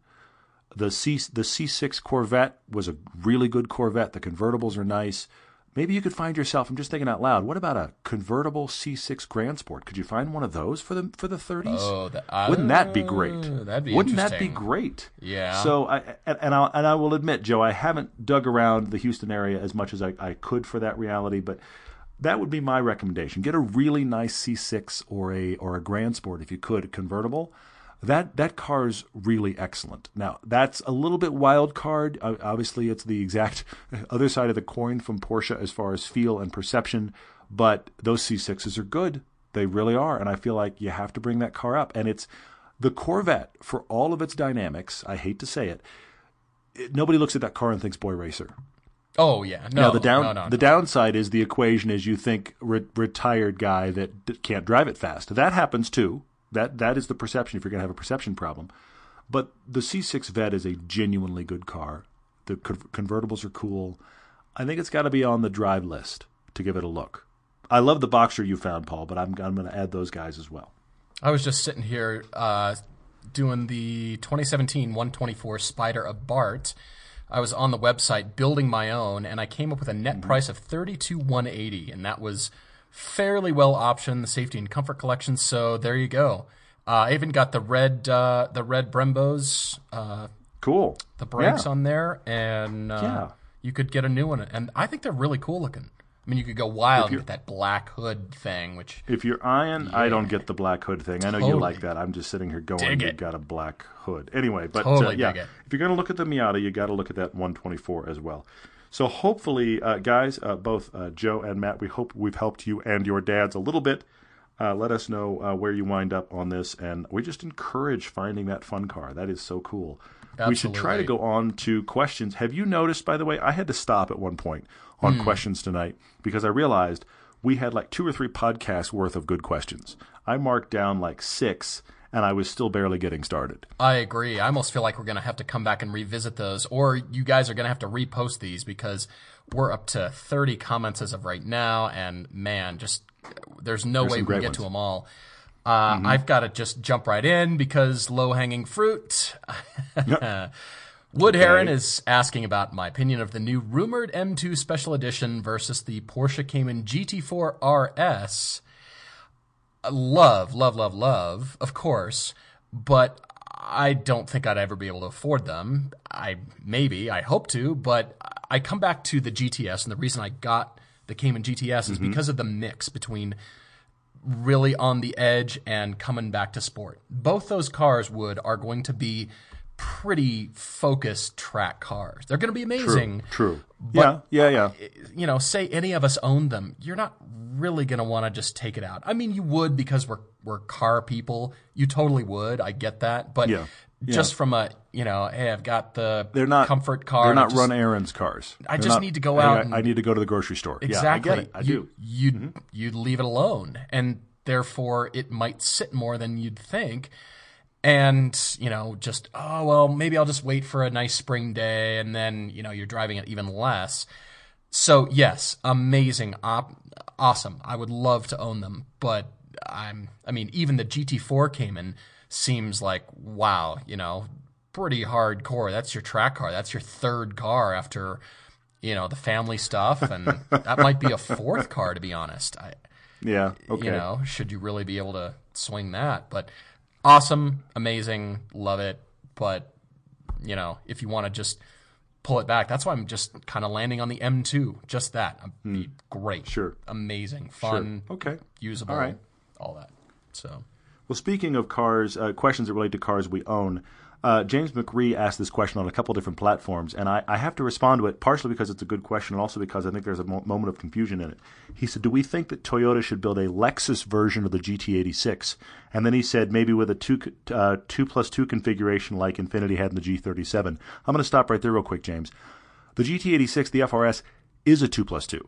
The C the C6 Corvette was a really good Corvette. The convertibles are nice. Maybe you could find yourself. I'm just thinking out loud. What about a convertible C6 Grand Sport? Could you find one of those for the for the 30s? Oh, that, Wouldn't that be great? Oh, That'd be Wouldn't that be great? Yeah. So I and, and I and I will admit, Joe, I haven't dug around the Houston area as much as I, I could for that reality, but that would be my recommendation. Get a really nice C6 or a or a Grand Sport if you could, convertible. That that car's really excellent. Now that's a little bit wild card. Obviously, it's the exact other side of the coin from Porsche as far as feel and perception. But those C6s are good. They really are, and I feel like you have to bring that car up. And it's the Corvette for all of its dynamics. I hate to say it. it nobody looks at that car and thinks boy racer. Oh, yeah. No, Now the down no, no, the no. downside is the equation is you think re- retired guy that d- can't drive it fast. That happens too. That that is the perception if you're going to have a perception problem. But the C6 Vet is a genuinely good car. The convertibles are cool. I think it's got to be on the drive list to give it a look. I love the Boxster you found, Paul, but I'm I'm going to add those guys as well. I was just sitting here uh, doing the 2017 124 Spider Abarth. I was on the website building my own, and I came up with a net Mm-hmm. price of 32180 and that was fairly well optioned, the safety and comfort collection. So there you go. Uh, I even got the red, uh, the red Brembos, uh, Cool. the brakes Yeah. on there, and uh, Yeah. you could get a new one. And I think they're really cool looking. I mean, you could go wild with that black hood thing, which If you're iron, I don't get the black hood thing. I know you like that. I'm just sitting here going, you got a black hood. Anyway, but Totally uh, yeah, dig it. if you're going to look at the Miata, you got to look at that 124 as well. So hopefully, uh, guys, uh, both uh, Joe and Matt, we hope we've helped you and your dads a little bit. Uh, let us know uh, where you wind up on this, and we just encourage finding that fun car. That is so cool. We should try to go on to questions. Have you noticed, by the way, I had to stop at one point on questions tonight because I realized we had like two or three podcasts worth of good questions. I marked down like six, and I was still barely getting started. I agree. I almost feel like we're going to have to come back and revisit those, or you guys are going to have to repost these because we're up to 30 comments as of right now, and man, just there's no way some we can get ones. to them all. Uh, Mm-hmm. I've got to just jump right in because low hanging fruit. Wood Heron is asking about my opinion of the new rumored M2 Special Edition versus the Porsche Cayman GT4 RS. Love, love, love, love, of course, but I don't think I'd ever be able to afford them. I maybe, I hope to, but I come back to the GTS, and the reason I got the Cayman GTS is mm-hmm. because of the mix between really on the edge and coming back to sport. Both those cars would are going to be pretty focused track cars. They're going to be amazing. True. Yeah, yeah, yeah. You know, say any of us owned them, you're not really going to want to just take it out. I mean, you would because we're we're car people. You totally would. I get that, but Yeah. just from a you know, hey, I've got the They're not comfort car. They're not just- run errands cars. I They're just not- need to go out I, and- I need to go to the grocery store. Exactly. Yeah, I get it. I you, do. Mm-hmm. You'd you'd leave it alone, and therefore it might sit more than you'd think. And you know, just oh well, maybe I'll just wait for a nice spring day, and then you know you're driving it even less. So yes, amazing, op- awesome. I would love to own them, but I'm. I mean, even the GT4 Cayman seems like wow, you know, pretty hardcore. That's your track car. That's your third car after you know the family stuff, and that might be a fourth car to be honest. I, Yeah. Okay. you know, should you really be able to swing that? But awesome, amazing, love it. But you know, if you want to just pull it back, that's why I'm just kind of landing on the M2. Just that, Be great. Sure. amazing, fun, Okay. usable, All right. all that. So Well, speaking of cars, uh, questions that relate to cars we own, uh, James McRee asked this question on a couple different platforms, and I, I have to respond to it partially because it's a good question and also because I think there's a mo- moment of confusion in it. He said, Do we think that Toyota should build a Lexus version of the GT86? And then he said, maybe with a 2, uh, two plus 2 configuration like Infiniti had in the G37. I'm going to stop right there real quick, James. The GT86, the FRS, is a 2 plus 2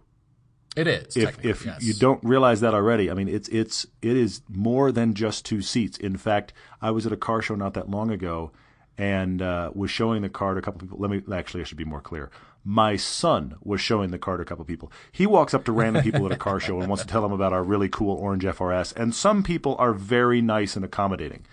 it is. if if yes. you don't realize that already, I mean it's it's it is more than just two seats. In fact, I was at a car show not that long ago, and uh, was showing the car to a couple people. Let me actually, I should be more clear. My son was showing the car to a couple people. He walks up to random people at a car show and wants to tell them about our really cool orange FRS. And some people are very nice and accommodating.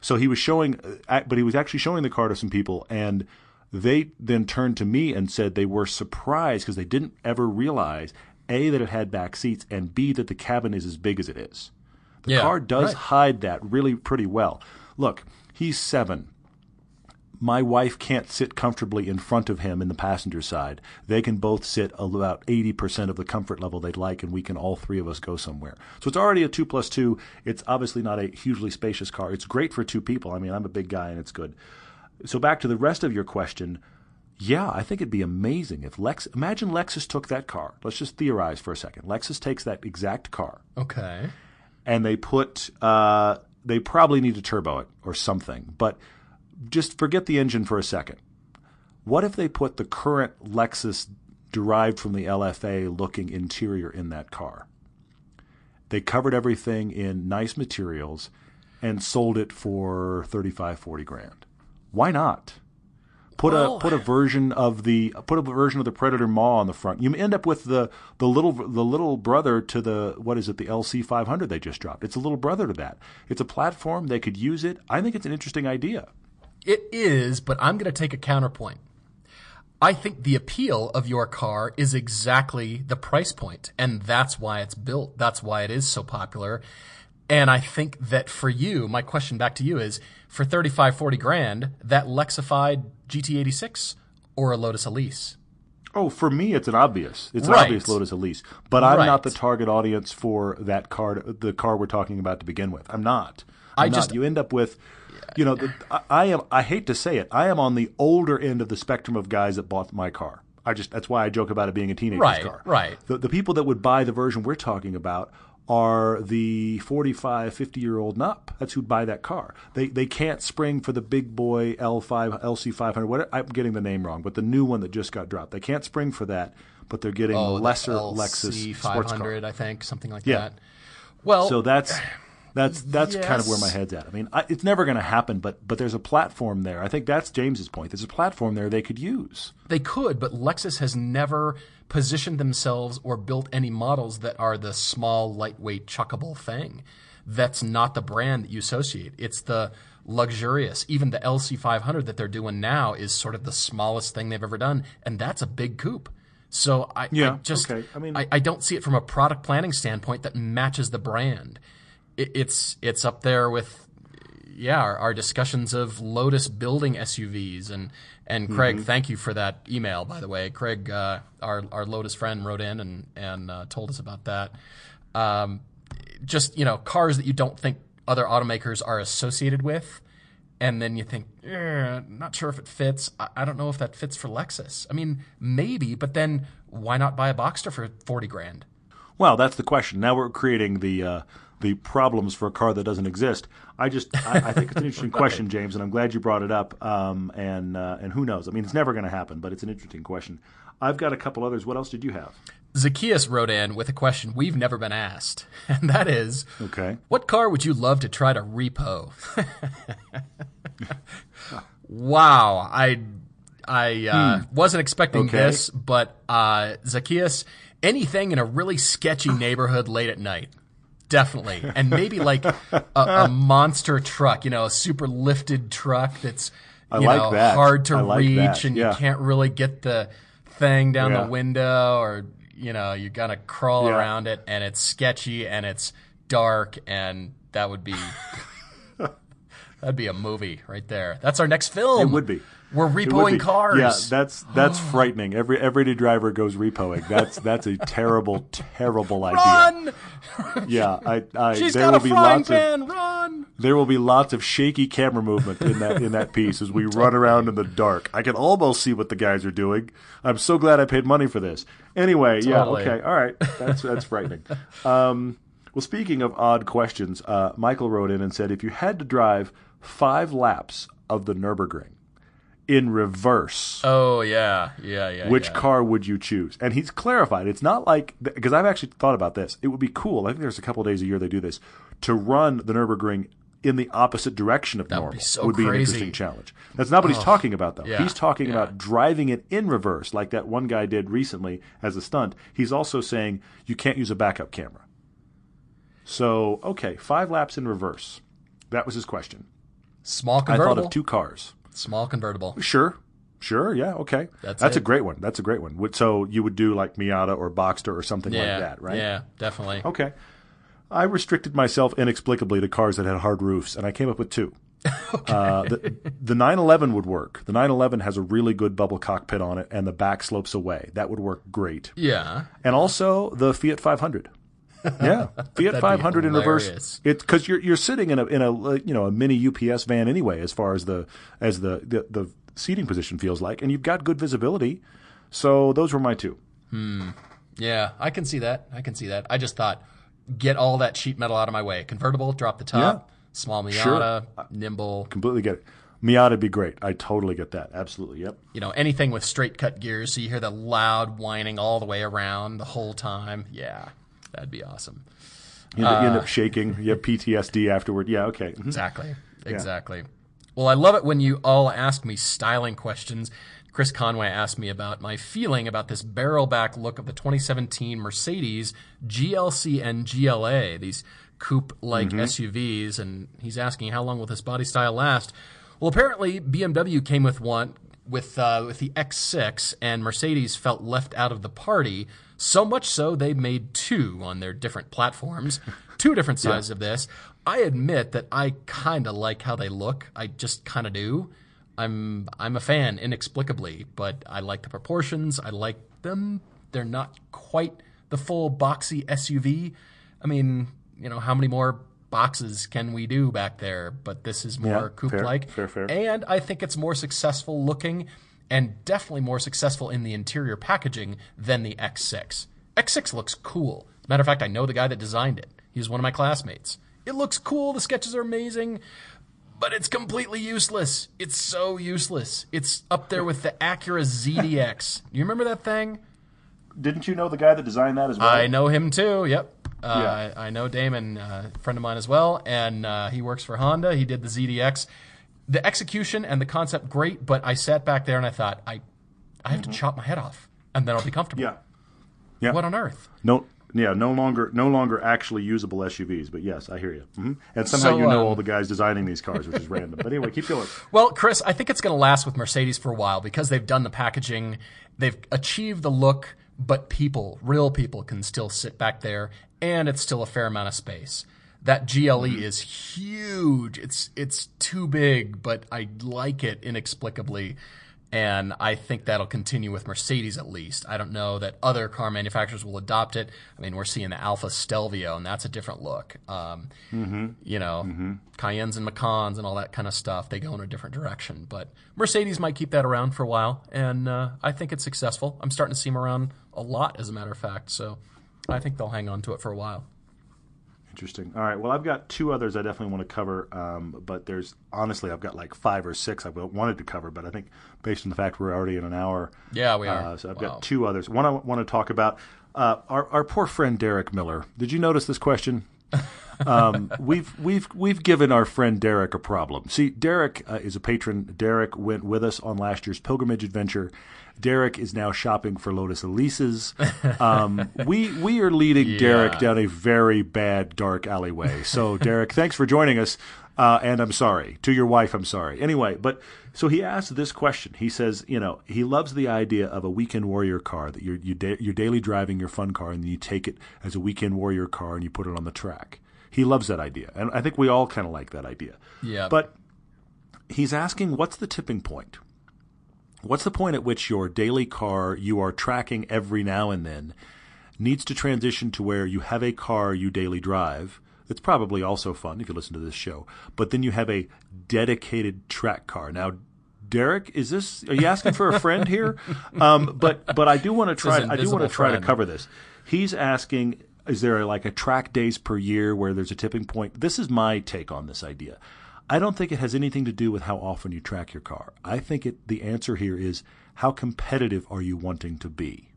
So he was showing, uh, but he was actually showing the car to some people, and they then turned to me and said they were surprised because they didn't ever realize a that it had back seats and b that the cabin is as big as it is. The Yeah, car does right. hide that really pretty well. Look, he's seven. My wife can't sit comfortably in front of him in the passenger side. They can both sit about 80% of the comfort level they'd like, and we can all three of us go somewhere. So it's already a 2 plus 2. It's obviously not a hugely spacious car. It's great for two people. I mean, I'm a big guy, and it's good. So back to the rest of your question. Yeah, I think it'd be amazing if Lex. Imagine Lexus took that car. Let's just theorize for a second. Lexus takes that exact car okay. and they put uh, they probably need to turbo it or something. But just forget the engine for a second. What if they put the current Lexus derived from the LFA looking interior in that car? They covered everything in nice materials and sold it for 35 40 grand. Why not? Put Well- a put a version of the put a version of the Predator Maw on the front. You end up with the the little the little brother to the what is it the LC 500 they just dropped. It's a little brother to that. It's a platform they could use it. I think it's an interesting idea. It is, but I'm going to take a counterpoint. I think the appeal of your car is exactly the price point, and that's why it's built. That's why it is so popular. And I think that for you, my question back to you is for 35, 40 grand, that Lexified GT86 or a Lotus Elise? Oh, for me, it's an obvious. It's an obvious Lotus Elise. But I'm not the target audience for that car. The car we're talking about to begin with. I'm not. I'm I not. just- You end up with, you know, the, I, I am. I hate to say it. I am on the older end of the spectrum of guys that bought my car. I just that's why I joke about it being a teenager's Right, car. right. The, the people that would buy the version we're talking about are the 45, 50 year old and up. That's who'd buy that car. They they can't spring for the big boy L5, LC500. What I'm getting the name wrong, but the new one that just got dropped. They can't spring for that, but they're getting Oh, the the lesser LC Lexus sports car. I think, something like Yeah. that. Well, So that's that's that's kind of where my head's at. I mean, I, it's never going to happen, but but there's a platform there. I think that's James's point. There's a platform there they could use. They could, but Lexus has never positioned themselves or built any models that are the small, lightweight, chuckable thing. That's not the brand that you associate. It's the luxurious. Even the LC500 that they're doing now is sort of the smallest thing they've ever done, and that's a big coupe. So I, I Yeah, just okay. I mean- I, I don't see it from a product planning standpoint that matches the brand. It, it's it's up there with yeah, our, our discussions of Lotus building SUVs and and Craig, Mm-hmm. thank you for that email. By the way, Craig, uh, our our Lotus friend, wrote in and and uh, told us about that. Um, just you know, cars that you don't think other automakers are associated with. and then you think, eh, not sure if it fits. I, I don't know if that fits for Lexus. I mean, maybe, but then why not buy a Boxster for forty grand? Well, that's the question. Now we're creating the uh, the problems for a car that doesn't exist. I just I, I think it's an interesting question, James, and I'm glad you brought it up. Um, and uh, and who knows? I mean, it's never going to happen, but it's an interesting question. I've got a couple others. What else did you have? Zacchaeus wrote in with a question we've never been asked, and that is, Okay. what car would you love to try to repo? wow, I I uh, wasn't expecting Okay. this, but uh, Zacchaeus, anything in a really sketchy neighborhood late at night. Definitely. And maybe like a, a monster truck, you know, a super lifted truck that's you like know, that. hard to like reach that, and yeah. you can't really get the thing down Yeah. the window or you know, you gotta crawl Yeah. around it and it's sketchy and it's dark and that would be that'd be a movie right there. That's our next film. It would be. We're repoing cars. Yeah, that's that's frightening. Every everyday driver goes repoing. That's that's a terrible, terrible idea. Run! Yeah, I, I She's there got will a be frying lots of. Run! there will be lots of shaky camera movement in that in that piece as we run around in the dark. I can almost see what the guys are doing. I'm so glad I paid money for this. Anyway, Totally. yeah, okay, all right, that's that's frightening. Um, well, speaking of odd questions, uh, Michael wrote in and said, if you had to drive five laps of the Nurburgring in reverse. Oh yeah, yeah, yeah. Which yeah. car would you choose? And he's clarified. It's not like because I've actually thought about this. It would be cool. I think there's a couple of days a year they do this to run the Nurburgring in the opposite direction of would normal. be so would be an interesting challenge. That's not what he's talking about though. yeah, he's talking yeah. about driving it in reverse, like that one guy did recently as a stunt. He's also saying you can't use a backup camera. So okay, five laps in reverse. That was his question. Small convertible. I thought of two cars. Small convertible. Sure. Sure. Yeah. Okay. That's That's a great one. That's a great one. So you would do like Miata or Boxster or something Yeah, like that, right? Yeah, definitely. Okay. I restricted myself inexplicably to cars that had hard roofs, and I came up with two. uh, the, the 911 would work. The 911 has a really good bubble cockpit on it, and the back slopes away. That would work great. Yeah. And also the Fiat 500. Yeah, Fiat 500 in reverse. hilarious. It because you're you're sitting in a in a you know a mini UPS van anyway, as far as the as the the, the seating position feels like, and you've got good visibility. So those were my two. Hmm. Yeah, I can see that. I can see that. I just thought, get all that sheet metal out of my way. Convertible, drop the top. Small Miata, nimble. Completely get it. Miata would be great. I totally get that. Absolutely. Yep. You know, anything with straight cut gears, so you hear the loud whining all the way around the whole time. Yeah, that'd be awesome. You, end- you Uh, end up shaking. You have PTSD afterward. Yeah. Okay. Mhm. Exactly. Exactly. Well, I love it when you all ask me styling questions. Chris Conway asked me about my feeling about this barrel back look of the 2017 Mercedes GLC and GLA, these coupe like SUVs, and he's asking how long will this body style last? Well, apparently BMW came with one with uh, with the X6, and Mercedes felt left out of the party. So much so they made two on their different platforms, two different sizes of this. I admit that I kind of like how they look. I just kind of do. I'm I'm a fan inexplicably, but I like the proportions. I like them. They're not quite the full boxy SUV. I mean, you know, how many more boxes can we do back there? But this is more Yeah, coupe like. fair, fair, fair. And I think it's more successful looking and definitely more successful in the interior packaging than the X6. X6 looks cool. Matter of fact, I know the guy that designed it. He was one of my classmates. It looks cool. The sketches are amazing, but it's completely useless. It's so useless. It's up there with the Acura ZDX. You remember that thing? Didn't you know the guy that designed that as well? I know him too. Yep. Uh, Yeah. I, I know Damon, uh, a friend of mine as well, and uh, he works for Honda. He did the ZDX. The execution and the concept great, but I sat back there and I thought, I, I have to chop my head off, and then I'll be comfortable. Yeah. Yeah. What on earth? No. Yeah. No longer. No longer actually usable SUVs. But yes, I hear you. hmm And somehow So, you know um, all the guys designing these cars, which is random. But anyway, keep going. Well, Chris, I think it's going to last with Mercedes for a while because they've done the packaging, they've achieved the look, but people, real people, can still sit back there, and it's still a fair amount of space. That GLE is huge. It's it's too big, but I like it inexplicably. And I think that'll continue with Mercedes at least. I don't know that other car manufacturers will adopt it. I mean, we're seeing the Alfa Stelvio, and that's a different look. Um, Mm-hmm. You know, Cayennes and Macans and all that kind of stuff, they go in a different direction. But Mercedes might keep that around for a while, and uh, I think it's successful. I'm starting to see them around a lot, as a matter of fact. So I think they'll hang on to it for a while. Interesting. All right. Well, I've got two others I definitely want to cover, um, but there's honestly I've got like five or six I wanted to cover, but I think based on the fact we're already in an hour, Yeah, we are. Uh, so I've Wow. got two others. One I want to talk about. Uh, our our poor friend Derek Miller. Did you notice this question? um, we've we've we've given our friend Derek a problem. See, Derek uh, is a patron. Derek went with us on last year's pilgrimage adventure. Derek is now shopping for Lotus Elises. Um, we we are leading Derek down a very bad dark alleyway. So Derek, thanks for joining us. Uh, and I'm sorry to your wife. I'm sorry. Anyway, but so he asked this question. He says, you know, he loves the idea of a weekend warrior car that you're you da- you're daily driving your fun car, and then you take it as a weekend warrior car and you put it on the track. He loves that idea, and I think we all kind of like that idea. Yeah. But he's asking, what's the tipping point? What's the point at which your daily car you are tracking every now and then needs to transition to where you have a car you daily drive It's probably also fun if you listen to this show, but then you have a dedicated track car. Now, Derek, is this are you asking for a friend here? Um, but but I do want to try I do want to try to cover this. He's asking is there like a track days per year where there's a tipping point? This is my take on this idea. I don't think it has anything to do with how often you track your car. I think it, the answer here is how competitive are you wanting to be?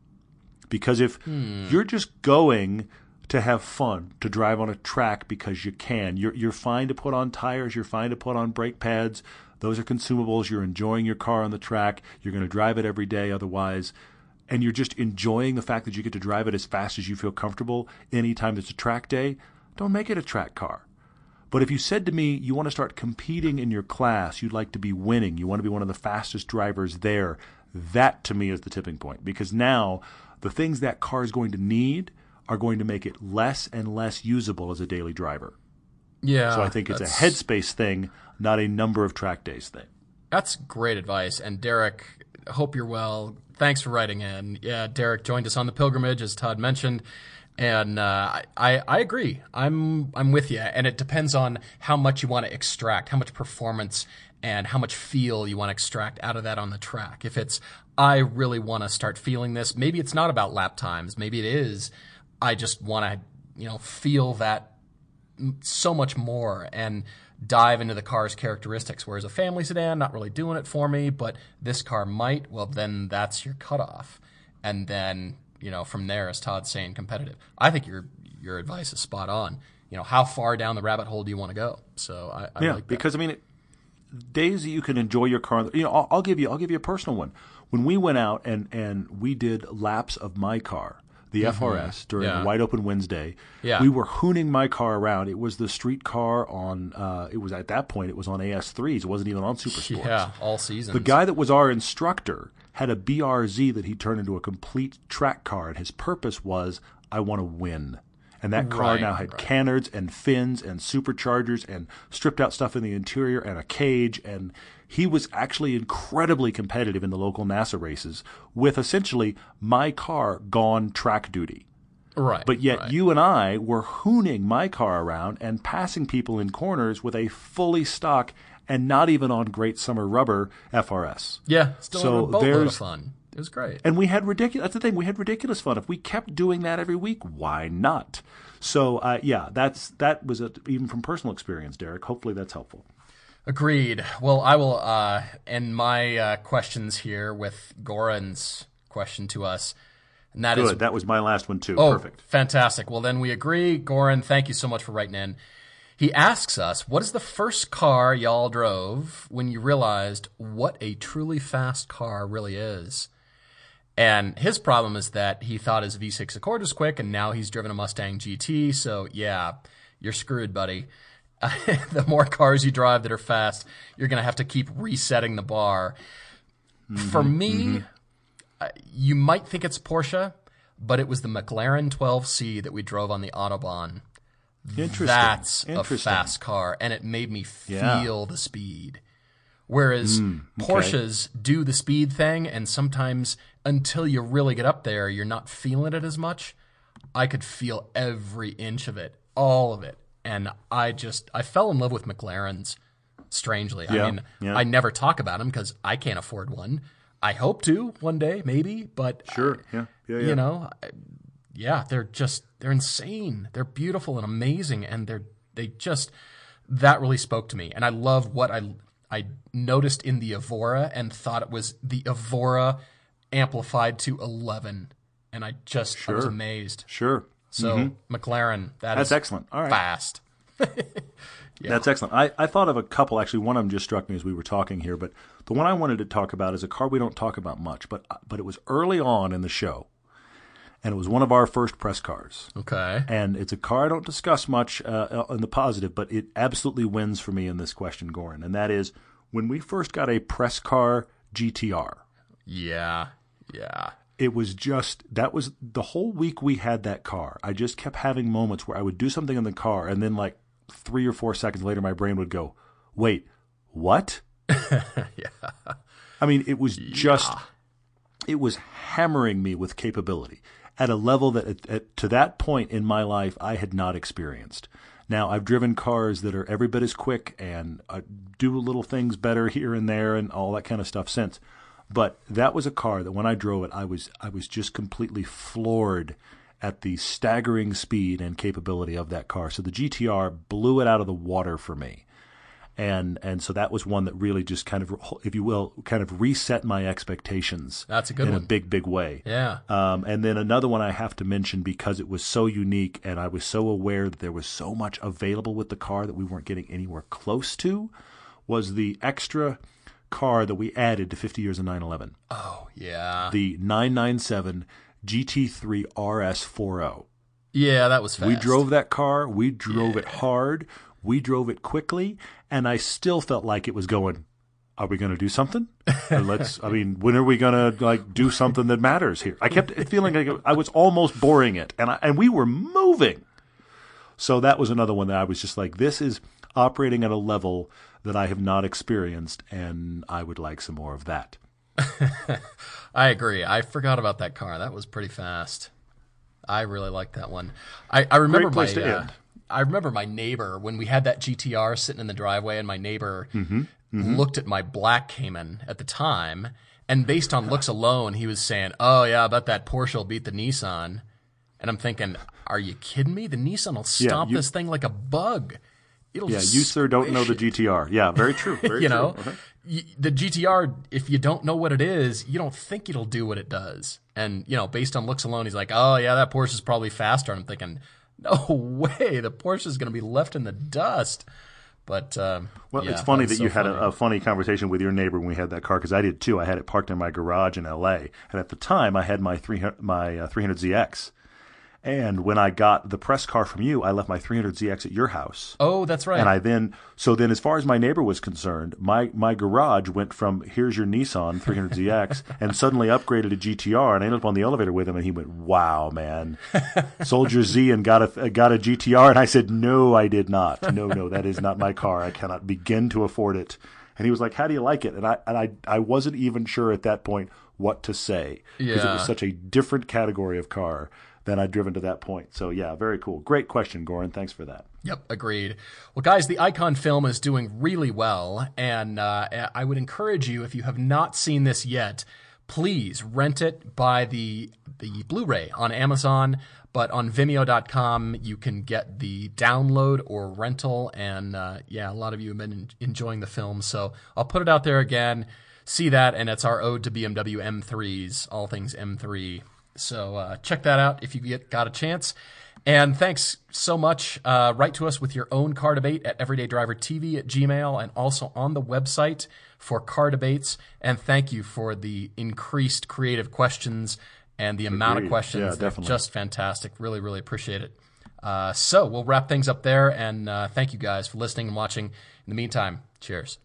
Because if hmm. you're just going to have fun, to drive on a track because you can, you're, you're fine to put on tires, you're fine to put on brake pads. Those are consumables. You're enjoying your car on the track. You're going to drive it every day otherwise. And you're just enjoying the fact that you get to drive it as fast as you feel comfortable anytime it's a track day. Don't make it a track car. But if you said to me, you want to start competing in your class, you'd like to be winning, you want to be one of the fastest drivers there, that to me is the tipping point. Because now the things that car is going to need are going to make it less and less usable as a daily driver. yeah. So I think it's a headspace thing, not a number of track days thing. That's great advice. And Derek, hope you're well. Thanks for writing in. Yeah, Derek joined us on the pilgrimage, as Todd mentioned. And uh, I, I agree. I'm I'm with you. And it depends on how much you want to extract, how much performance and how much feel you want to extract out of that on the track. If it's I really want to start feeling this, maybe it's not about lap times. Maybe it is. I just want to, you know, feel that so much more and dive into the car's characteristics. Whereas a family sedan, not really doing it for me, but this car might, well, then that's your cutoff. And then, you know, from there, as Todd's saying, competitive. I think your your advice is spot on. You know, how far down the rabbit hole do you want to go? So I, I Yeah, like that. because I mean, it, days that you can enjoy your car. You know, I'll, I'll give you, I'll give you a personal one. When we went out and and we did laps of my car, the FRS during Mm-hmm. Yeah. a wide open Wednesday, Yeah. we were hooning my car around. It was the street car on. Uh, it was at that point. It was on AS3s. It wasn't even on Super Sports. yeah, all season. The guy that was our instructor had a BRZ that he turned into a complete track car, and his purpose was, I want to win. And that car Right, now had right. canards and fins and superchargers and stripped out stuff in the interior and a cage. And he was actually incredibly competitive in the local NASA races with essentially my car gone track duty. right. But yet right. you and I were hooning my car around and passing people in corners with a fully stock and not even on great summer rubber FRS. yeah, still so a boatload of there's- fun. It was great. And we had ridiculous. That's the thing. We had ridiculous fun. If we kept doing that every week, why not? So uh, yeah, that's that was a, even from personal experience, Derek. Hopefully that's helpful. Agreed. Well, I will uh, end my uh, questions here with Goran's question to us, and that is Good. That was my last one too. Oh, Perfect. fantastic. Well, then we agree. Goran, thank you so much for writing in. He asks us, what is the first car y'all drove when you realized what a truly fast car really is? And his problem is that he thought his V6 Accord was quick, and now he's driven a Mustang GT. So, yeah, you're screwed, buddy. the more cars you drive that are fast, you're going to have to keep resetting the bar. Mm-hmm, For me, mm-hmm. uh, you might think it's Porsche, but it was the McLaren 12C that we drove on the Autobahn. Interesting. That's a fast car, and it made me Yeah. feel the speed. Whereas mm, Porsches do the speed thing, and sometimes until you really get up there, you're not feeling it as much. I could feel every inch of it, all of it, and I just I fell in love with McLarens. Strangely, Yeah, I mean, yeah. I never talk about them because I can't afford one. I hope to one day, maybe, but Sure. Yeah. Yeah. yeah. you know, I- yeah, they're just they're insane. They're beautiful and amazing, and they're they just that really spoke to me. And I love what I I noticed in the Evora and thought it was the Evora amplified to eleven, and I just I was amazed. Sure. So mm-hmm. McLaren, that That's is excellent. All right. fast. That's excellent. I, I thought of a couple. Actually, one of them just struck me as we were talking here. But the one I wanted to talk about is a car we don't talk about much, but uh, but it was early on in the show, and it was one of our first press cars. Okay, And it's a car I don't discuss much uh, uh in the positive, but it absolutely wins for me in this question, Goran. And that is when we first got a press car GTR. yeah, yeah, It was just that was the whole week we had that car. I just kept having moments where I would do something in the car, and then like three or four seconds later, my brain would go, "Wait, what?" yeah. I mean, it was just, it was hammering me with capability at a level that, at, at, to that point in my life, I had not experienced. Now, I've driven cars that are every bit as quick and uh, do little things better here and there and all that kind of stuff since. But that was a car that when I drove it, I was I was just completely floored at the staggering speed and capability of that car. So the GTR blew it out of the water for me and and so that was one that really just kind of, if you will, kind of reset my expectations. That's a good in one. a big, big way. Yeah. Um, and then another one I have to mention because it was so unique, and I was so aware that there was so much available with the car that we weren't getting anywhere close to, was the extra car that we added to 50 years of 911, Oh, yeah. the 997 GT3 RS40. yeah, that was fast. We drove that car. We drove it hard. We drove it quickly, and I still felt like it was going. Are we going to do something? Let's. I mean, when are we going to like do something that matters here? I kept feeling like I was almost boring it, and I, and we were moving. So that was another one that I was just like, this is operating at a level that I have not experienced, and I would like some more of that. I agree. I forgot about that car. That was pretty fast. I really like that one. I, I remember Great place my to uh, end. I remember my neighbor when we had that GTR sitting in the driveway, and my neighbor Mm-hmm. looked at my black Cayman at the time, and based on looks alone, he was saying, "Oh yeah, I bet that Porsche will beat the Nissan." And I'm thinking, "Are you kidding me? The Nissan will stomp you- this thing like a bug." It'll Yeah, you sir don't know the. GTR. Yeah, very true. Very you true. know y- the gtr if you don't know what it is you don't think it'll do what it does and you know based on looks alone he's like oh yeah that porsche is probably faster i'm thinking no way the porsche is going to be left in the dust but um, Well, yeah, it's funny that so you had funny. a, a funny conversation with your neighbor when we had that car because I did too. I had it parked in my garage in L.A. and at the time I had my 300 my uh, 300ZX. And when I got the press car from you, I left my 300ZX at your house. oh that's right And I then, so then, as far as my neighbor was concerned, my, my garage went from here's your Nissan 300ZX and suddenly upgraded to GTR. And I ended up on the elevator with him, and he went, "Wow, man, Soldier Z and got a got a GTR." And I said, "No, I did not. No, no, that is not my car. I cannot begin to afford it." And he was like, "How do you like it?" And I and I I wasn't even sure at that point what to say because it was such a different category of car than I'd driven to that point. So yeah, very cool. Great question, Goran. Thanks for that. Yep, agreed. Well, guys, the Icon film is doing really well, and uh, I would encourage you, if you have not seen this yet, please rent it by the the Blu-ray on Amazon. But on Vimeo.com, you can get the download or rental, and uh, yeah, a lot of you have been en- enjoying the film, so I'll put it out there again. See that, and it's our ode to BMW M3s, all things M3. So uh, check that out if you get got a chance. And thanks so much. Uh, write to us with your own car debate at everydaydrivertv at gmail and also on the website for car debates. And thank you for the increased creative questions and the amount of questions. Yeah, definitely. just fantastic. Really, really appreciate it. Uh, so we'll wrap things up there. And uh, thank you guys for listening and watching. In the meantime, cheers.